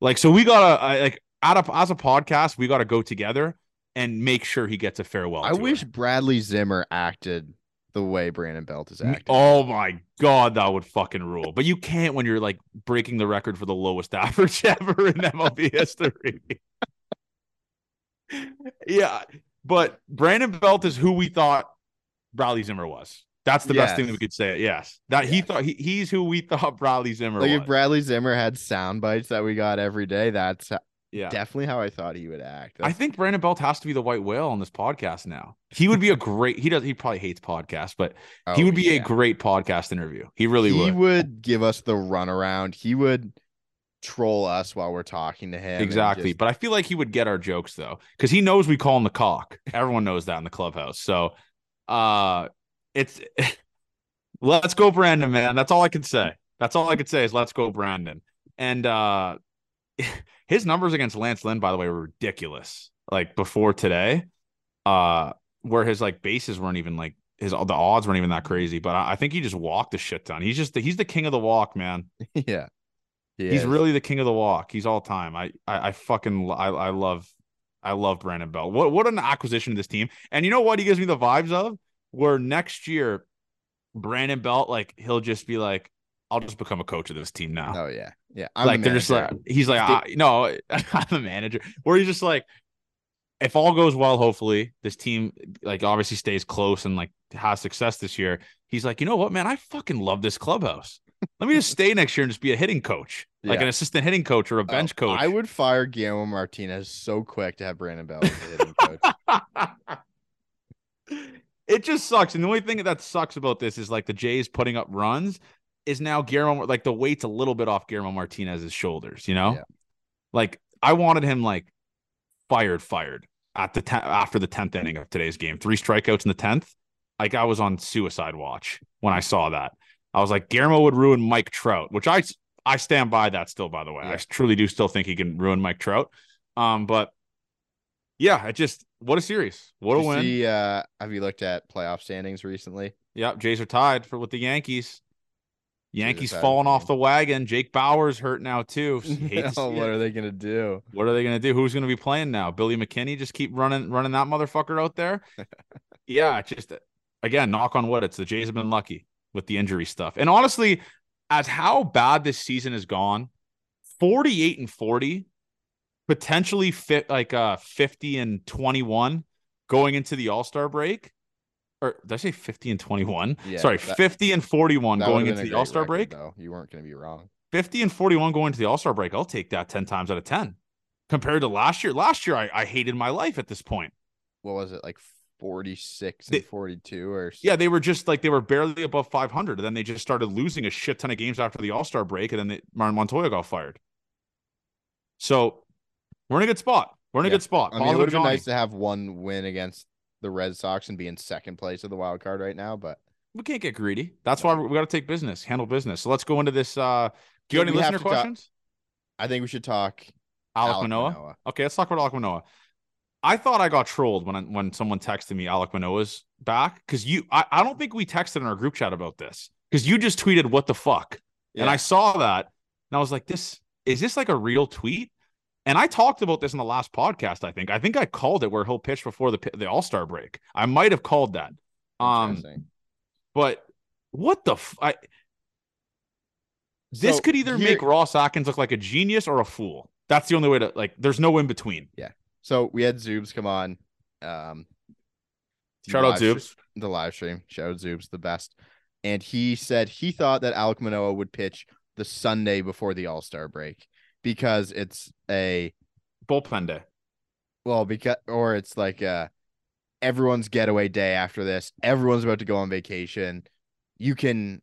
Like, so we gotta like out of as a podcast, we gotta go together and make sure he gets a farewell. I wish Bradley Zimmer acted the way Brandon Belt is acting. Oh my god, that would fucking rule. But you can't when you're like breaking the record for the lowest [laughs] average ever in MLB history. [laughs] yeah, but Brandon Belt is who we thought Bradley Zimmer was. That's the best thing that we could say. Yes, that he thought he, he's who we thought [laughs] Bradley Zimmer like was. if Bradley Zimmer had sound bites that we got every day, that's yeah, definitely how I thought he would act. I think Brandon Belt has to be the white whale on this podcast now. He would be a [laughs] great. He does. He probably hates podcasts, but he Oh, would be a great podcast interview. He really he would. He would give us the runaround. He would troll us while we're talking to him. Exactly. just- But I feel like he would get our jokes though, because he knows we call him the cock. Everyone knows that in the clubhouse. So uh it's [laughs] let's go, Brandon, man. That's all I can say. That's all I could say is let's go, Brandon. And uh [laughs] his numbers against Lance Lynn, by the way, were ridiculous. Like before today, uh, where his like bases weren't even like his the odds weren't even that crazy. But I, I think he just walked the shit ton. He's just he's the king of the walk, man. [laughs] yeah. He He's is. really the king of the walk. He's all time. I I, I fucking I, I love I love Brandon Belt. What what an acquisition of this team. And you know what? He gives me the vibes of where next year Brandon Belt like he'll just be like, I'll just become a coach of this team now. Oh yeah. Yeah. I'm like the they're just like he's like no [laughs] I'm the manager. Where he's just like if all goes well, hopefully this team like obviously stays close and like has success this year. He's like, you know what, man, I fucking love this clubhouse. Let me just stay next year and just be a hitting coach, like an assistant hitting coach or a Oh, bench coach. I would fire Guillermo Martinez so quick to have Brandon Belt as the hitting coach. [laughs] it just sucks. And the only thing that sucks about this is like the Jays putting up runs is now Guillermo, like the weight's a little bit off Guillermo Martinez's shoulders, you know? Yeah. Like I wanted him like fired, fired at the te- after the 10th inning of today's game. Three strikeouts in the 10th. Like I was on suicide watch when I saw that. I was like, Guillermo would ruin Mike Trout, which I I stand by that still, by the way. I truly do still think he can ruin Mike Trout. Um, but yeah, it just what a series. What a Did you win. See, uh, have you looked at playoff standings recently? Yep, Jays are tied for with the Yankees. Yankees falling off the wagon. Jake Bauer's hurt now too. [laughs] Hate to oh, what are they gonna do? What are they going to do? Who's going to be playing now? Billy McKinney just keep running running that motherfucker out there. [laughs] yeah, just again, knock on wood. It's the Jays have been lucky with the injury stuff. And honestly, as how bad this season has gone, 48 and 40, potentially fit like uh 50 and 21 going into the All-Star break. Or did I say 50 and 21? Yeah, Sorry, that- 50 and 41 going into the All-Star record, break. though. You weren't gonna be wrong. 50 and 41 going to the All-Star break. I'll take that 10 times out of 10. Compared to last year. Last year I, I hated my life at this point. What was it like? Forty six They- and forty two, or Yeah, they were just like they were barely above 500 and then they just started losing a shit ton of games after the All-Star break and then they, Martin Montoyo got fired. So, we're in a good spot. We're in a good spot. I mean, it would have been nice to have one win against the Red Sox and be in second place of the wild card right now, but We can't get greedy. That's why we got to take business, handle business. So, let's go into this uh do you have any have listener talk- questions? I think we should talk Alec, Alek Manoah? Manoah. Okay, let's talk about Alek Manoah. I thought I got trolled when I, when someone texted me Alek Manoah's back because you I, I don't think we texted in our group chat about this because you just tweeted what the fuck? And I saw that and I was like this is this like a real tweet? And I talked about this in the last podcast I think. I think I called it where he'll pitch before the the All Star break. I might have called that. Um but what the f- I this So, could either here- make Ross Atkins look like a genius or a fool. That's the only way to like there's no in between So we had Zoobs come on. Um, Shout out Zoobs. the live stream. Shout out Zoobs, the best. And he said he thought that Alek Manoah would pitch the Sunday before the All Star break because it's a Bullpen day. well because or it's like uh everyone's getaway day after this. Everyone's about to go on vacation. You can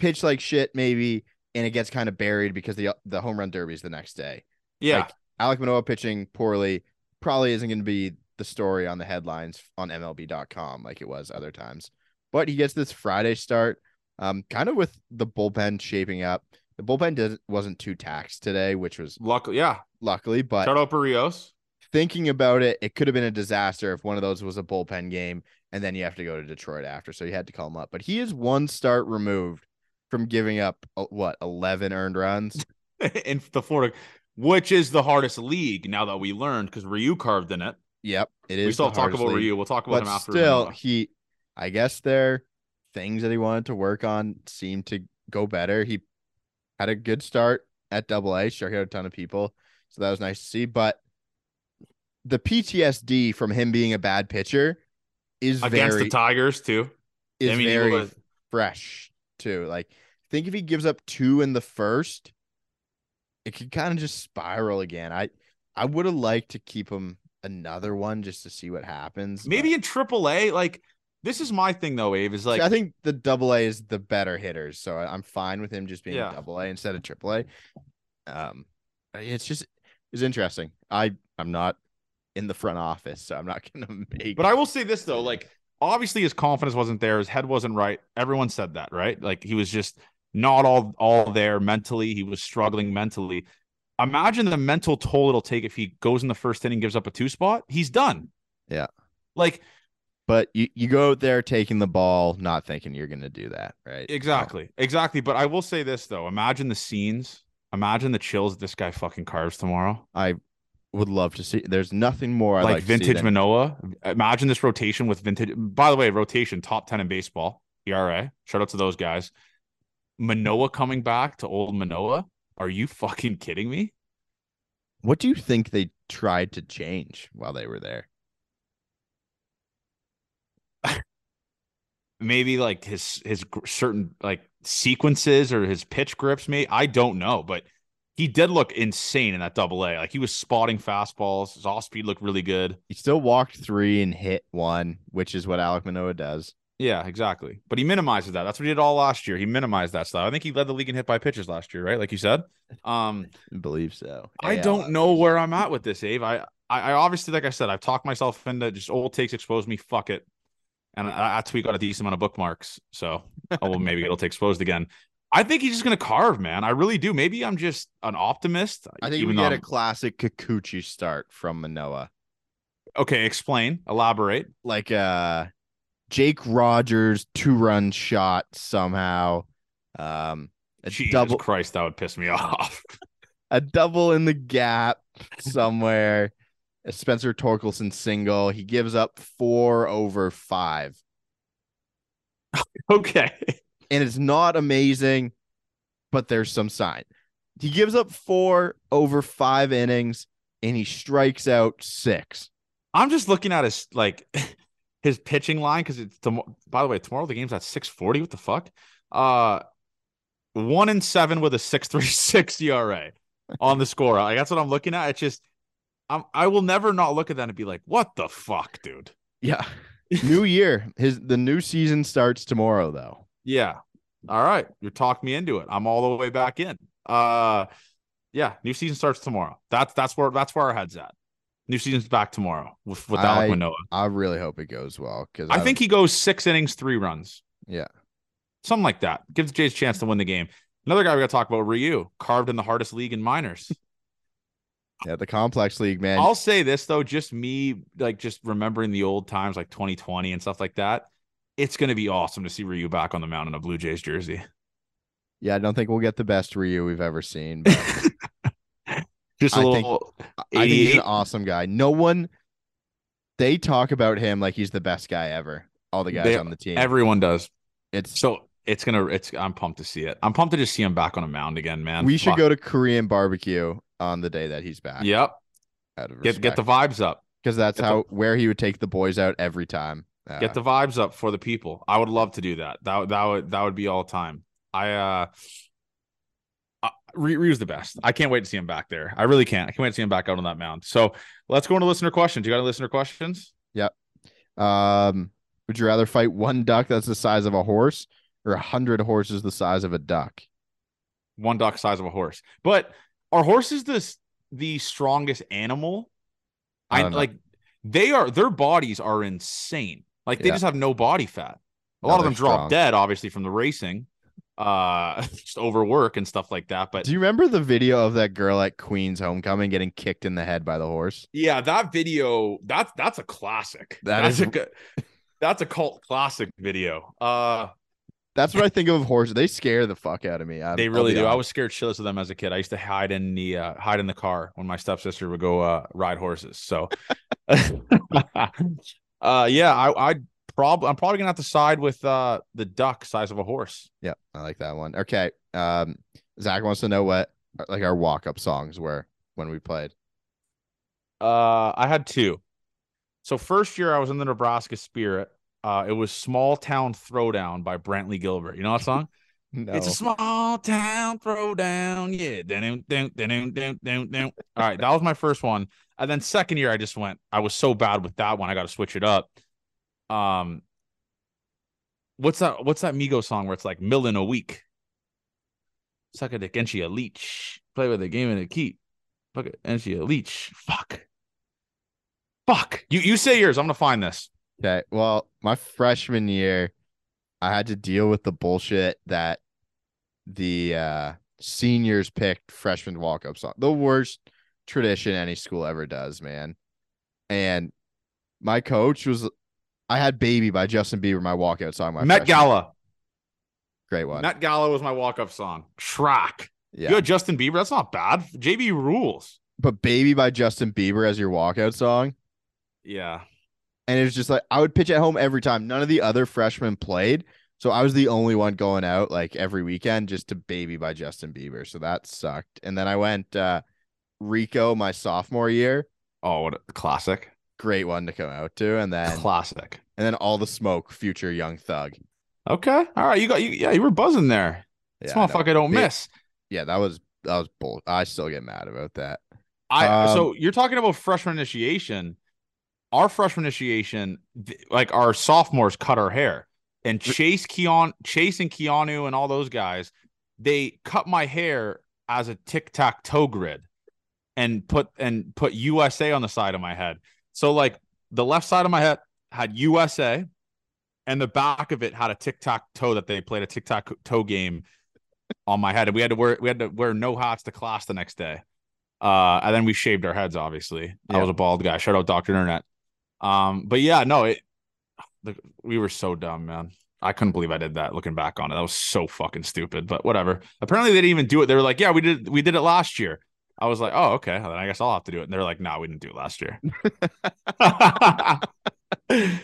pitch like shit maybe, and it gets kind of buried because the the home run derby is the next day. Yeah. Like, Alek Manoah pitching poorly probably isn't going to be the story on the headlines on MLB.com like it was other times. But he gets this Friday start, um, kind of with the bullpen shaping up. The bullpen did, wasn't too taxed today, which was Luckily, yeah. luckily, but Shout out Berrios. thinking about it, it could have been a disaster if one of those was a bullpen game and then you have to go to Detroit after. So you had to call him up. But he is one start removed from giving up uh, what 11 earned runs. [laughs] in the Florida, which is the hardest league now that we learned because Ryu carved in it. Yep, it is. we still talk about league. Ryu. We'll talk about but him after. still, he, I guess their things that he wanted to work on seemed to go better. He had a good start at Double A, Sure, he had a ton of people, so that was nice to see. But the PTSD from him being a bad pitcher is against very the Tigers too. is I mean, very was- fresh too. Like, think if he gives up two in the first, it could kind of just spiral again. I I would have liked to keep him another one just to see what happens. Maybe in AAA, like this is my thing though, Abe. Is like I think the double A is the better hitters, so I'm fine with him just being Yeah. double A instead of triple A. Um, it's just it's interesting. I I'm not in the front office, so I'm not [laughs] gonna make. But I will say this though, like obviously his confidence wasn't there, his head wasn't right. Everyone said that, right? Like he was just not all all there mentally. He was struggling mentally. Imagine the mental toll it'll take if he goes in the first inning, gives up a two spot. He's done. Yeah. Like but you you go out there taking the ball, not thinking you're gonna do that, right? So, exactly, exactly. But I will say this though: imagine the scenes. Imagine the chills this guy fucking carves tomorrow. I would love to see. There's nothing more I like, like, to vintage Manoah. Imagine this rotation with vintage. By the way, rotation top ten in baseball. ERA. Shout out to those guys. Manoah coming back to old Manoah. Are you fucking kidding me? What do you think they tried to change while they were there? [laughs] Maybe like his his certain like sequences or his pitch grips. Maybe I don't know, but he did look insane in that double A. Like he was spotting fastballs. His off speed looked really good. He still walked three and hit one, which is what Alek Manoah does. Yeah, exactly. But he minimizes that. That's what he did all last year. He minimized that stuff. I think he led the league in hit by pitches last year, right? Like you said. Um, I believe so. I don't know where I'm at with this, Abe. I, I, obviously, like I said, I've talked myself into just old takes expose me. Fuck it. And I, I tweet got a decent amount of bookmarks. So, oh, well, maybe it'll take exposed again. I think he's just going to carve, man. I really do. Maybe I'm just an optimist. I think we get a I'm- classic Kikuchi start from Manoah. okay, explain, elaborate. Like uh Jake Rogers two run shot somehow. Um a Jesus double Christ, that would piss me [laughs] off. a double in the gap somewhere. A Spencer Torkelson single. He gives up four over five. okay. And it's not amazing, but there's some sign. He gives up four over five innings and he strikes out six. I'm just looking at his like [laughs] his pitching line because it's tomo- by the way tomorrow the game's at 6:40. What the fuck? Uh, one and seven with a six three six ERA on the score. Like that's what I'm looking at. It's just I'm I will never not look at that and be like, what the fuck, dude? Yeah. [laughs] new year. His the new season starts tomorrow though. Yeah. All right, you're talking me into it. I'm all the way back in. Uh, yeah, new season starts tomorrow. That's that's where that's where our heads at. New season's back tomorrow with with Alek I- Manoah. I really hope it goes well because I think he goes six innings, three runs. Yeah. Something like that. Gives the Jays a chance to win the game. Another guy we got to talk about, Ryu, carved in the hardest league in minors. [laughs] yeah the complex league man. I'll say this though, just me like just remembering the old times like 2020 and stuff like that. It's gonna be awesome to see Ryu back on the mound in a Blue Jays jersey. yeah, I don't think we'll get the best Ryu we've ever seen. But [laughs] Just a I little I think he's an awesome guy. No one they talk about him like he's the best guy ever. All the guys They- on the team. Everyone does. it's So it's gonna it's I'm pumped to see it. I'm pumped to just see him back on a mound again, man. we should Fuck. go to Korean barbecue on the day that he's back. Yep. Get get the vibes up. because that's get the- how where he would take the boys out every time. Uh, Get the vibes up for the people. I would love to do that. That that would that would be all time. I uh, Ryu's the best. I can't wait to see him back there. I really can't. I can't wait to see him back out on that mound. So let's go into listener questions. You got any listener questions? Yep. Um, would you rather fight one duck that's the size of a horse or a hundred horses the size of a duck? One duck size of a horse. But are horses this the strongest animal? I I, like they are their bodies are insane. Like they Yeah. just have no body fat. A No, lot of them drop strong. dead, obviously, from the racing, uh, [laughs] just overwork and stuff like that. But Do you remember the video of that girl at Queen's homecoming getting kicked in the head by the horse? yeah, that video that's that's a classic. That that's is- a good. That's a cult classic video. Uh, That's what I think of horses. They scare the fuck out of me. I'm- they really do. I was scared shitless of them as a kid. I used to hide in the uh, hide in the car when my stepsister would go uh, ride horses. So, [laughs] uh, yeah, I I probably I'm probably gonna have to side with uh the duck size of a horse. Yeah, I like that one. Okay. Um, Zach wants to know what like our walk up songs were when we played. Uh, I had two. So first year I was in the Nebraska Spirit. Uh, it was "Small Town Throwdown" by Brantley Gilbert. You know that song? [laughs] No. It's a small town throwdown. Yeah. Dun, dun, dun, dun, dun, dun, dun. All right. That was my first one. And then second year, I just went, I was so bad with that one. I got to switch it up. Um, what's that? What's that Migo song where it's like million a week? Suck a dick and she a leech. Play with the game and a keep. Fuck it. And she a leech. Fuck. Fuck. You you say yours. I'm gonna find this. Okay. Well, my freshman year, I had to deal with the bullshit that the uh seniors picked freshman walk up song. The worst tradition any school ever does, man. And my coach was I had Baby by Justin Bieber, my walkout song. My Met Gala. Great one. Met Gala was my walk up song. Shrek. yeah. You had Justin Bieber. That's not bad. JB rules. But Baby by Justin Bieber as your walkout song. Yeah. And it was just like I would pitch at home every time. None of the other freshmen played. So I was the only one going out like every weekend just to baby by Justin Bieber. So that sucked. And then I went uh Rico my sophomore year. Oh, what a classic. Great one to come out to. And then Classic. and then all the smoke, future young thug. Okay. All right. You got you yeah, you were buzzing there. this Yeah, motherfucker don't Ba- miss. yeah, that was that was bull. I still get mad about that. I Um, so you're talking about freshman initiation. Our freshman initiation, th- like our sophomores cut our hair. And Chase Keon Chase and Keanu and all those guys, they cut my hair as a tic-tac-toe grid and put and put USA on the side of my head. So like the left side of my head had USA and the back of it had a tic-tac-toe that they played a tic-tac-toe game on my head. And we had to wear we had to wear no hats to class the next day. Uh, and then we shaved our heads. Obviously, I Yeah. was a bald guy. Shout out Doctor Internet. Um, but yeah, no, it. The, we were so dumb, man. I couldn't believe I did that. Looking back on it, that was so fucking stupid. But whatever. Apparently, they didn't even do it. They were like, "Yeah, we did. We did it last year." I was like, "Oh, okay. Then I guess I'll have to do it." And they're like, "No, we didn't do it last year." [laughs]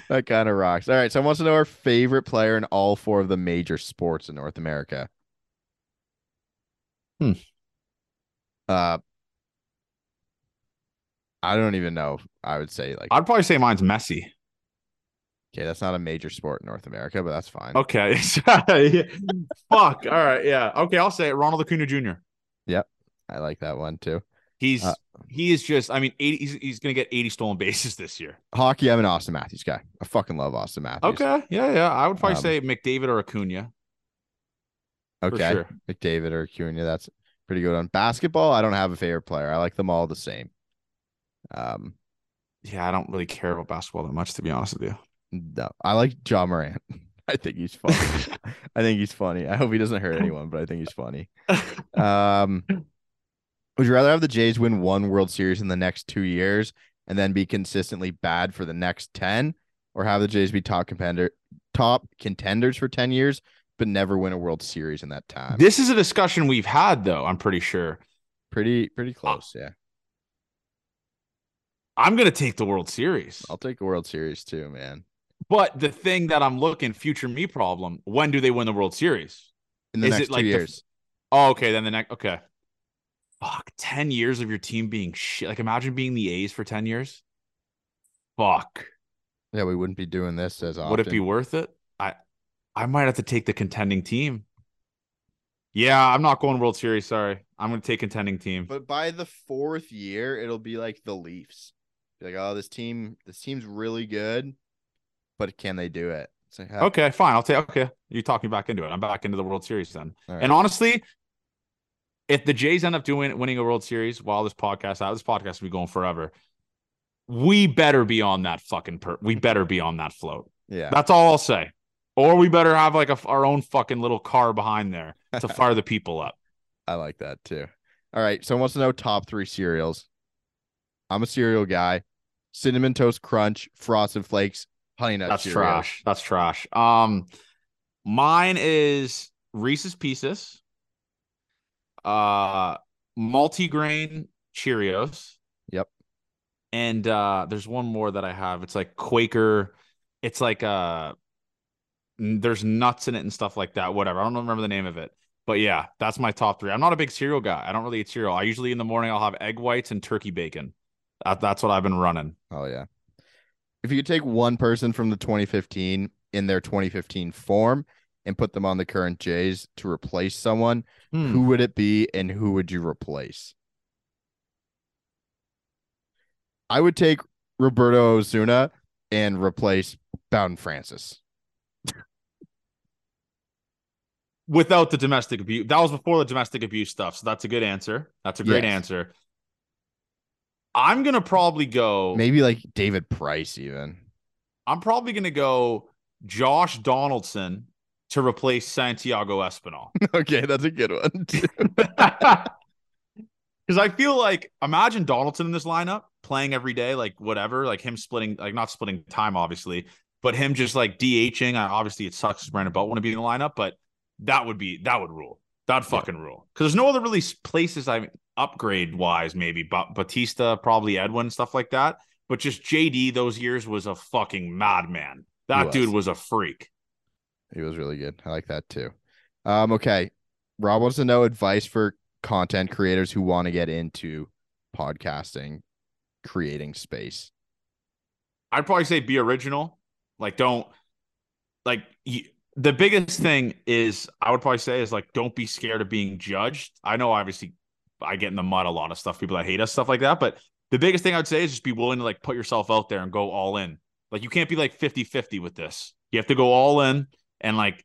That kind of rocks. All right. So I wants to know our favorite player in all four of the major sports in North America. Hmm. Uh I don't even know. I would say like I'd probably say mine's Messi. okay, that's not a major sport in North America, but that's fine. Okay. [laughs] Fuck. All right. Yeah. Okay. I'll say it. Ronald Acuna Jr. I like that one too. He's Uh, he is just. I mean, eighty. He's, he's gonna get eighty stolen bases this year. Hockey, I'm an Auston Matthews guy. I fucking love Auston Matthews. Okay. Yeah. Yeah. I would probably Um, say McDavid or Acuna. Okay. sure. McDavid or Acuna, that's pretty good on basketball. I don't have a favorite player. I like them all the same. Um Yeah. I don't really care about basketball that much, to be honest with you. no, I like Ja Morant. [laughs] I think he's funny. [laughs] I think he's funny. I hope he doesn't hurt anyone, but I think he's funny. [laughs] Um, would you rather have the Jays win one World Series in the next two years and then be consistently bad for the next ten, or have the Jays be top contender, top contenders for ten years, but never win a World Series in that time? this is a discussion we've had, though. I'm pretty sure. pretty pretty close. Yeah, I'm gonna take the World Series. I'll take the World Series too, man. But the thing that I'm looking future me problem. When do they win the World Series? In the Is it next like two the- years, Oh, okay. Then the next. Okay. Fuck, 10 years of your team being shit. Like imagine being the A's for 10 years. Fuck. Yeah, we wouldn't be doing this as often. Would it be worth it? I I might have to take the contending team. Yeah, I'm not going World Series. Sorry, I'm going to take contending team. But by the fourth year, it'll be like the Leafs. Be like, oh, this team, this team's really good, but can they do it? Like. Okay, fine. I'll take. Okay, you talk me back into it. I'm back into the World Series then. Right. And honestly, if the Jays end up doing winning a World Series while this podcast out, this podcast will be going forever. We better be on that fucking per. We better be on that float. Yeah, that's all I'll say. Or we better have like a, our own fucking little car behind there to [laughs] fire the people up. I like that too. All right. Someone wants to know top three cereals. I'm a cereal guy. Cinnamon toast crunch, frosted flakes, honey nut. That's cereal. trash. That's trash. Um, mine is Reese's Pieces, uh, multigrain Cheerios. Yep. And uh, there's one more that I have. It's like Quaker. It's like uh there's nuts in it and stuff like that. Whatever. I don't remember the name of it. But yeah, that's my top three. I'm not a big cereal guy. I don't really eat cereal. I usually in the morning I'll have egg whites and turkey bacon. That, that's what I've been running. Oh yeah. If you could take one person from the 2015 in their 2015 form and put them on the current Jays to replace someone, hmm. who would it be and who would you replace? I would take Roberto Osuna and replace Bowden Francis without the domestic abuse. That was before the domestic abuse stuff. So that's a good answer. That's a great yes. answer. I'm gonna probably go maybe like David Price, even. I'm probably gonna go Josh Donaldson to replace Santiago Espinal. [laughs] okay, that's a good one. Because [laughs] [laughs] I feel like imagine Donaldson in this lineup playing every day, like whatever, like him splitting, like not splitting time, obviously, but him just like DHing. Obviously, it sucks because Brandon Belt want to be in the lineup, but that would be that would rule. That fucking yeah. rule. Because there's no other really places I mean, upgrade wise, maybe but Bautista, probably Edwin, stuff like that. But just JD those years was a fucking madman. That was. dude was a freak. He was really good. I like that too. Um, okay. Rob wants to know advice for content creators who want to get into podcasting, creating space. I'd probably say be original. Like, don't like you, the biggest thing is I would probably say is like don't be scared of being judged. I know obviously I get in the mud a lot of stuff, people that hate us, stuff like that. But the biggest thing I would say is just be willing to like put yourself out there and go all in. Like you can't be like 50-50 with this. You have to go all in and like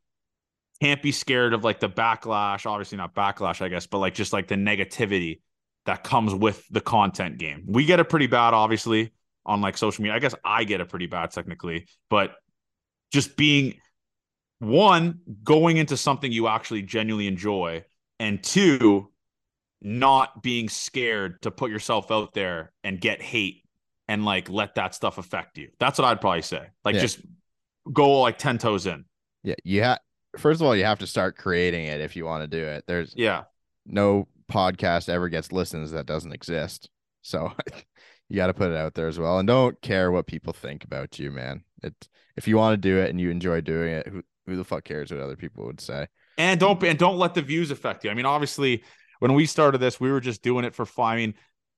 can't be scared of like the backlash, obviously not backlash, I guess, but like just like the negativity that comes with the content game. We get it pretty bad, obviously, on like social media. I guess I get it pretty bad technically, but just being one, going into something you actually genuinely enjoy, and two, not being scared to put yourself out there and get hate and like let that stuff affect you. That's what I'd probably say. Like yeah. just go like 10 toes in. Yeah. You have, first of all, you have to start creating it if you want to do it. There's, yeah, no podcast ever gets listens that doesn't exist. So [laughs] you got to put it out there as well. And don't care what people think about you, man. It, if you want to do it and you enjoy doing it, who, who the fuck cares what other people would say? And don't and don't let the views affect you. I mean, obviously, when we started this, we were just doing it for fun. I mean,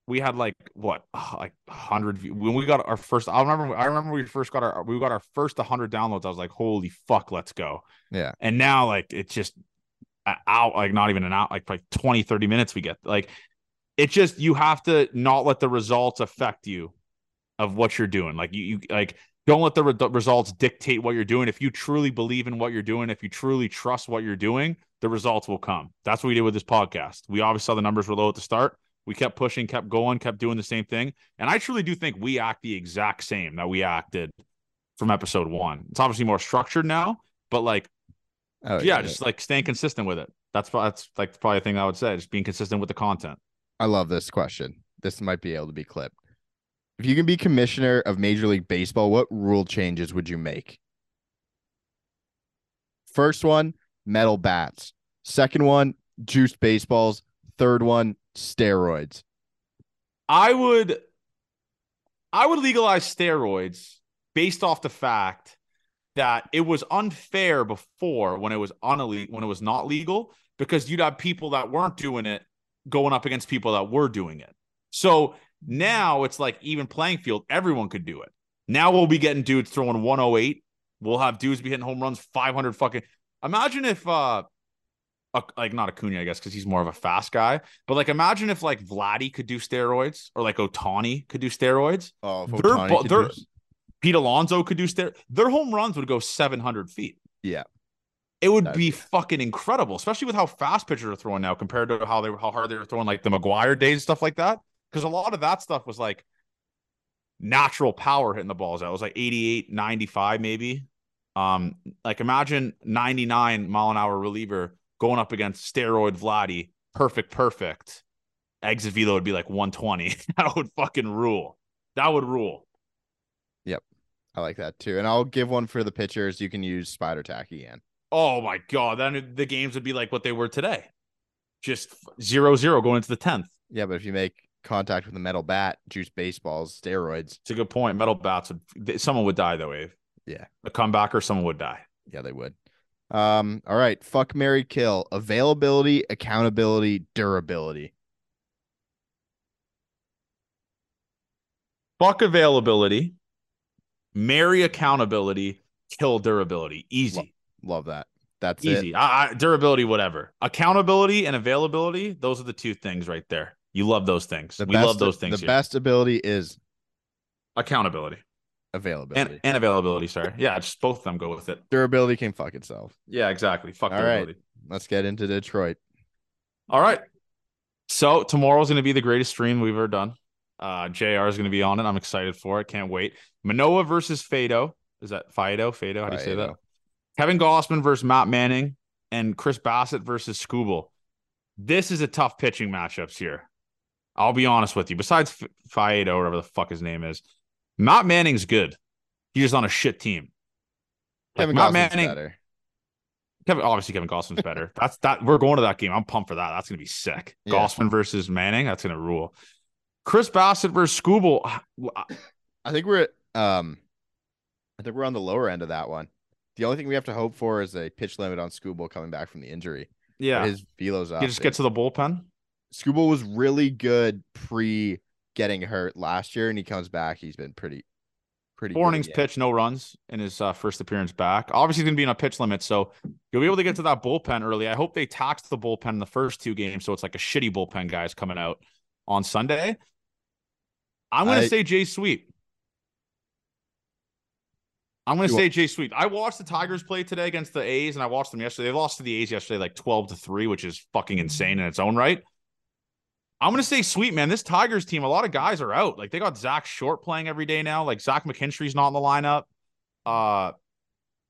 we had like what uh, like hundred when we got our first. I remember. I remember we first got our we got our first hundred downloads. I was like, holy fuck, let's go. Yeah. And now like it's just out like not even an out like like 20 30 minutes we get like it just you have to not let the results affect you of what you're doing like you, you like don't let the re- results dictate what you're doing. If you truly believe in what you're doing, if you truly trust what you're doing, the results will come. That's what we did with this podcast. We obviously saw the numbers were low at the start. We kept pushing, kept going, kept doing the same thing. And I truly do think we act the exact same that we acted from episode one. It's obviously more structured now, but like, oh, yeah, yeah, just like staying consistent with it. That's that's like probably a thing I would say, just being consistent with the content. I love this question. This might be able to be clipped. If you can be commissioner of Major League Baseball, what rule changes would you make? First one, metal bats. Second one, juiced baseballs. Third one, steroids. I would I would legalize steroids based off the fact that it was unfair before when it was unle- when it was not legal because you'd have people that weren't doing it going up against people that were doing it. So now it's like even playing field, everyone could do it. Now we'll be getting dudes throwing 108. We'll have dudes be hitting home runs 500 fucking. Imagine if uh like not Acuna, I guess, because he's more of a fast guy. But like, imagine if like Vladdy could do steroids, or like Ohtani could do steroids. Oh, their, their, Pete Alonso could do steroids. Their home runs would go 700 feet. Yeah, it would be, be fucking incredible, especially with how fast pitchers are throwing now compared to how they how hard they were throwing like the McGwire days stuff like that. Because a lot of that stuff was like natural power hitting the balls out. It was like 88, 95 maybe. Um, like imagine 99 mile an hour reliever going up against steroid Vladdy, perfect, perfect. Exit velo would be like 120. [laughs] that would fucking rule. That would rule. Yep. I like that too. And I'll give one for the pitchers. You can use spider tack again. Oh my god. Then the games would be like what they were today. Just zero zero going into the tenth. Yeah, but if you make contact with a metal bat, juice baseballs, steroids. It's a good point. Metal bats would someone would die though, Abe. Yeah. A comebacker, someone would die. Yeah, they would. Um, all right. Fuck Mary Kill. Availability, accountability, durability. Fuck availability. Marry accountability, kill durability. Easy. Love, love that. That's easy. I, I, durability, whatever. Accountability and availability, those are the two things right there. You love those things. The we best, love those things. The here. best ability is accountability availability and, and, availability. Sorry, yeah, just both of them go with it. Durability can fuck itself. Yeah, exactly. Fuck All durability. Right. Let's get into Detroit. All right. So tomorrow's going to be the greatest stream we've ever done. Uh, Jr. is going to be on it. I'm excited for it. Can't wait. Manoah versus Fado. Is that Fido? Fado? How do you say that? Kevin Gausman versus Matt Manning and Chris Bassitt versus Skubal. This is a tough pitching matchups here. I'll be honest with you. Besides F- Fido, whatever the fuck his name is, Matt Manning's good. He's just on a shit team. Kevin Matt Manning. Better. Kevin, obviously Kevin Gausman's better. [laughs] That's that. We're going to that game. I'm pumped for that. That's gonna be sick. Yeah. Gausman versus Manning. That's gonna rule. Chris Bassitt versus Skubal. [sighs] I think we're um, I think we're on the lower end of that one. The only thing we have to hope for is a pitch limit on Skubal coming back from the injury. Yeah, his velo's up. He just get to the bullpen. Skubal was really good pre getting hurt last year, and he comes back. He's been pretty, pretty. Four innings pitch, no runs in his uh, first appearance back. Obviously, he's going to be in a pitch limit, so you'll be able to get to that bullpen early. I hope they tax the bullpen in the first two games, so it's like a shitty bullpen guys coming out on Sunday. I'm going to say Jay Sweet. I'm going to say Jay Sweet. I watched the Tigers play today against the A's, and I watched them yesterday. They lost to the A's yesterday, like 12 to three, which is fucking insane in its own right. I'm gonna say sweet man. This Tigers team, a lot of guys are out. Like they got Zack Short playing every day now. Like Zach McKinstry's not in the lineup. Uh,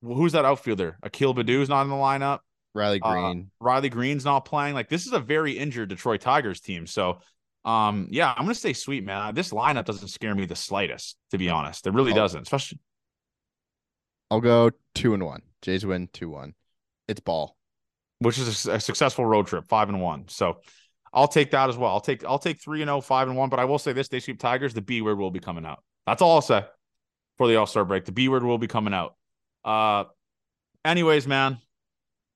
who's that outfielder? Akil Baddoo's not in the lineup. Riley uh, Greene. Uh, Riley Greene's not playing. Like this is a very injured Detroit Tigers team. So, um, yeah, I'm gonna say sweet man. This lineup doesn't scare me the slightest, to be honest. It really I'll, doesn't. Especially, I'll go two and one. Jays win two one. It's ball, which is a, a successful road trip, five and one. So. I'll take that as well. I'll take I'll take three and 0, 5 and 1. But I will say this: they sweep Tigers. The B word will be coming out. That's all I'll say for the All Star break. The B word will be coming out. Uh, anyways, man,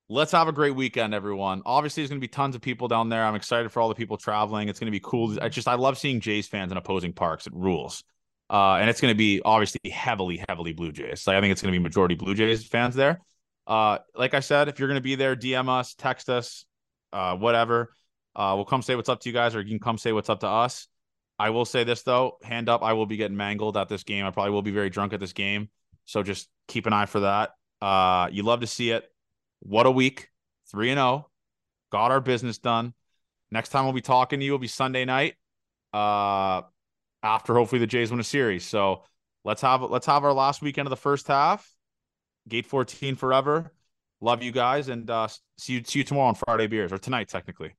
let's have a great weekend, everyone. Obviously, there's going to be tons of people down there. I'm excited for all the people traveling. It's going to be cool. I just I love seeing Jays fans in opposing parks. It rules. Uh, and it's going to be obviously heavily, heavily Blue Jays. Like I think it's going to be majority Blue Jays fans there. Uh, like I said, if you're going to be there, DM us, text us, uh, whatever. Uh, we'll come say what's up to you guys, or you can come say what's up to us. I will say this though, hand up, I will be getting mangled at this game. I probably will be very drunk at this game, so just keep an eye for that. Uh, you love to see it. What a week, three and zero. Oh. Got our business done. Next time we'll be talking to you will be Sunday night. Uh, after hopefully the Jays win a series. So let's have let's have our last weekend of the first half. Gate 14 forever. Love you guys and uh, see you see you tomorrow on Friday beers or tonight technically.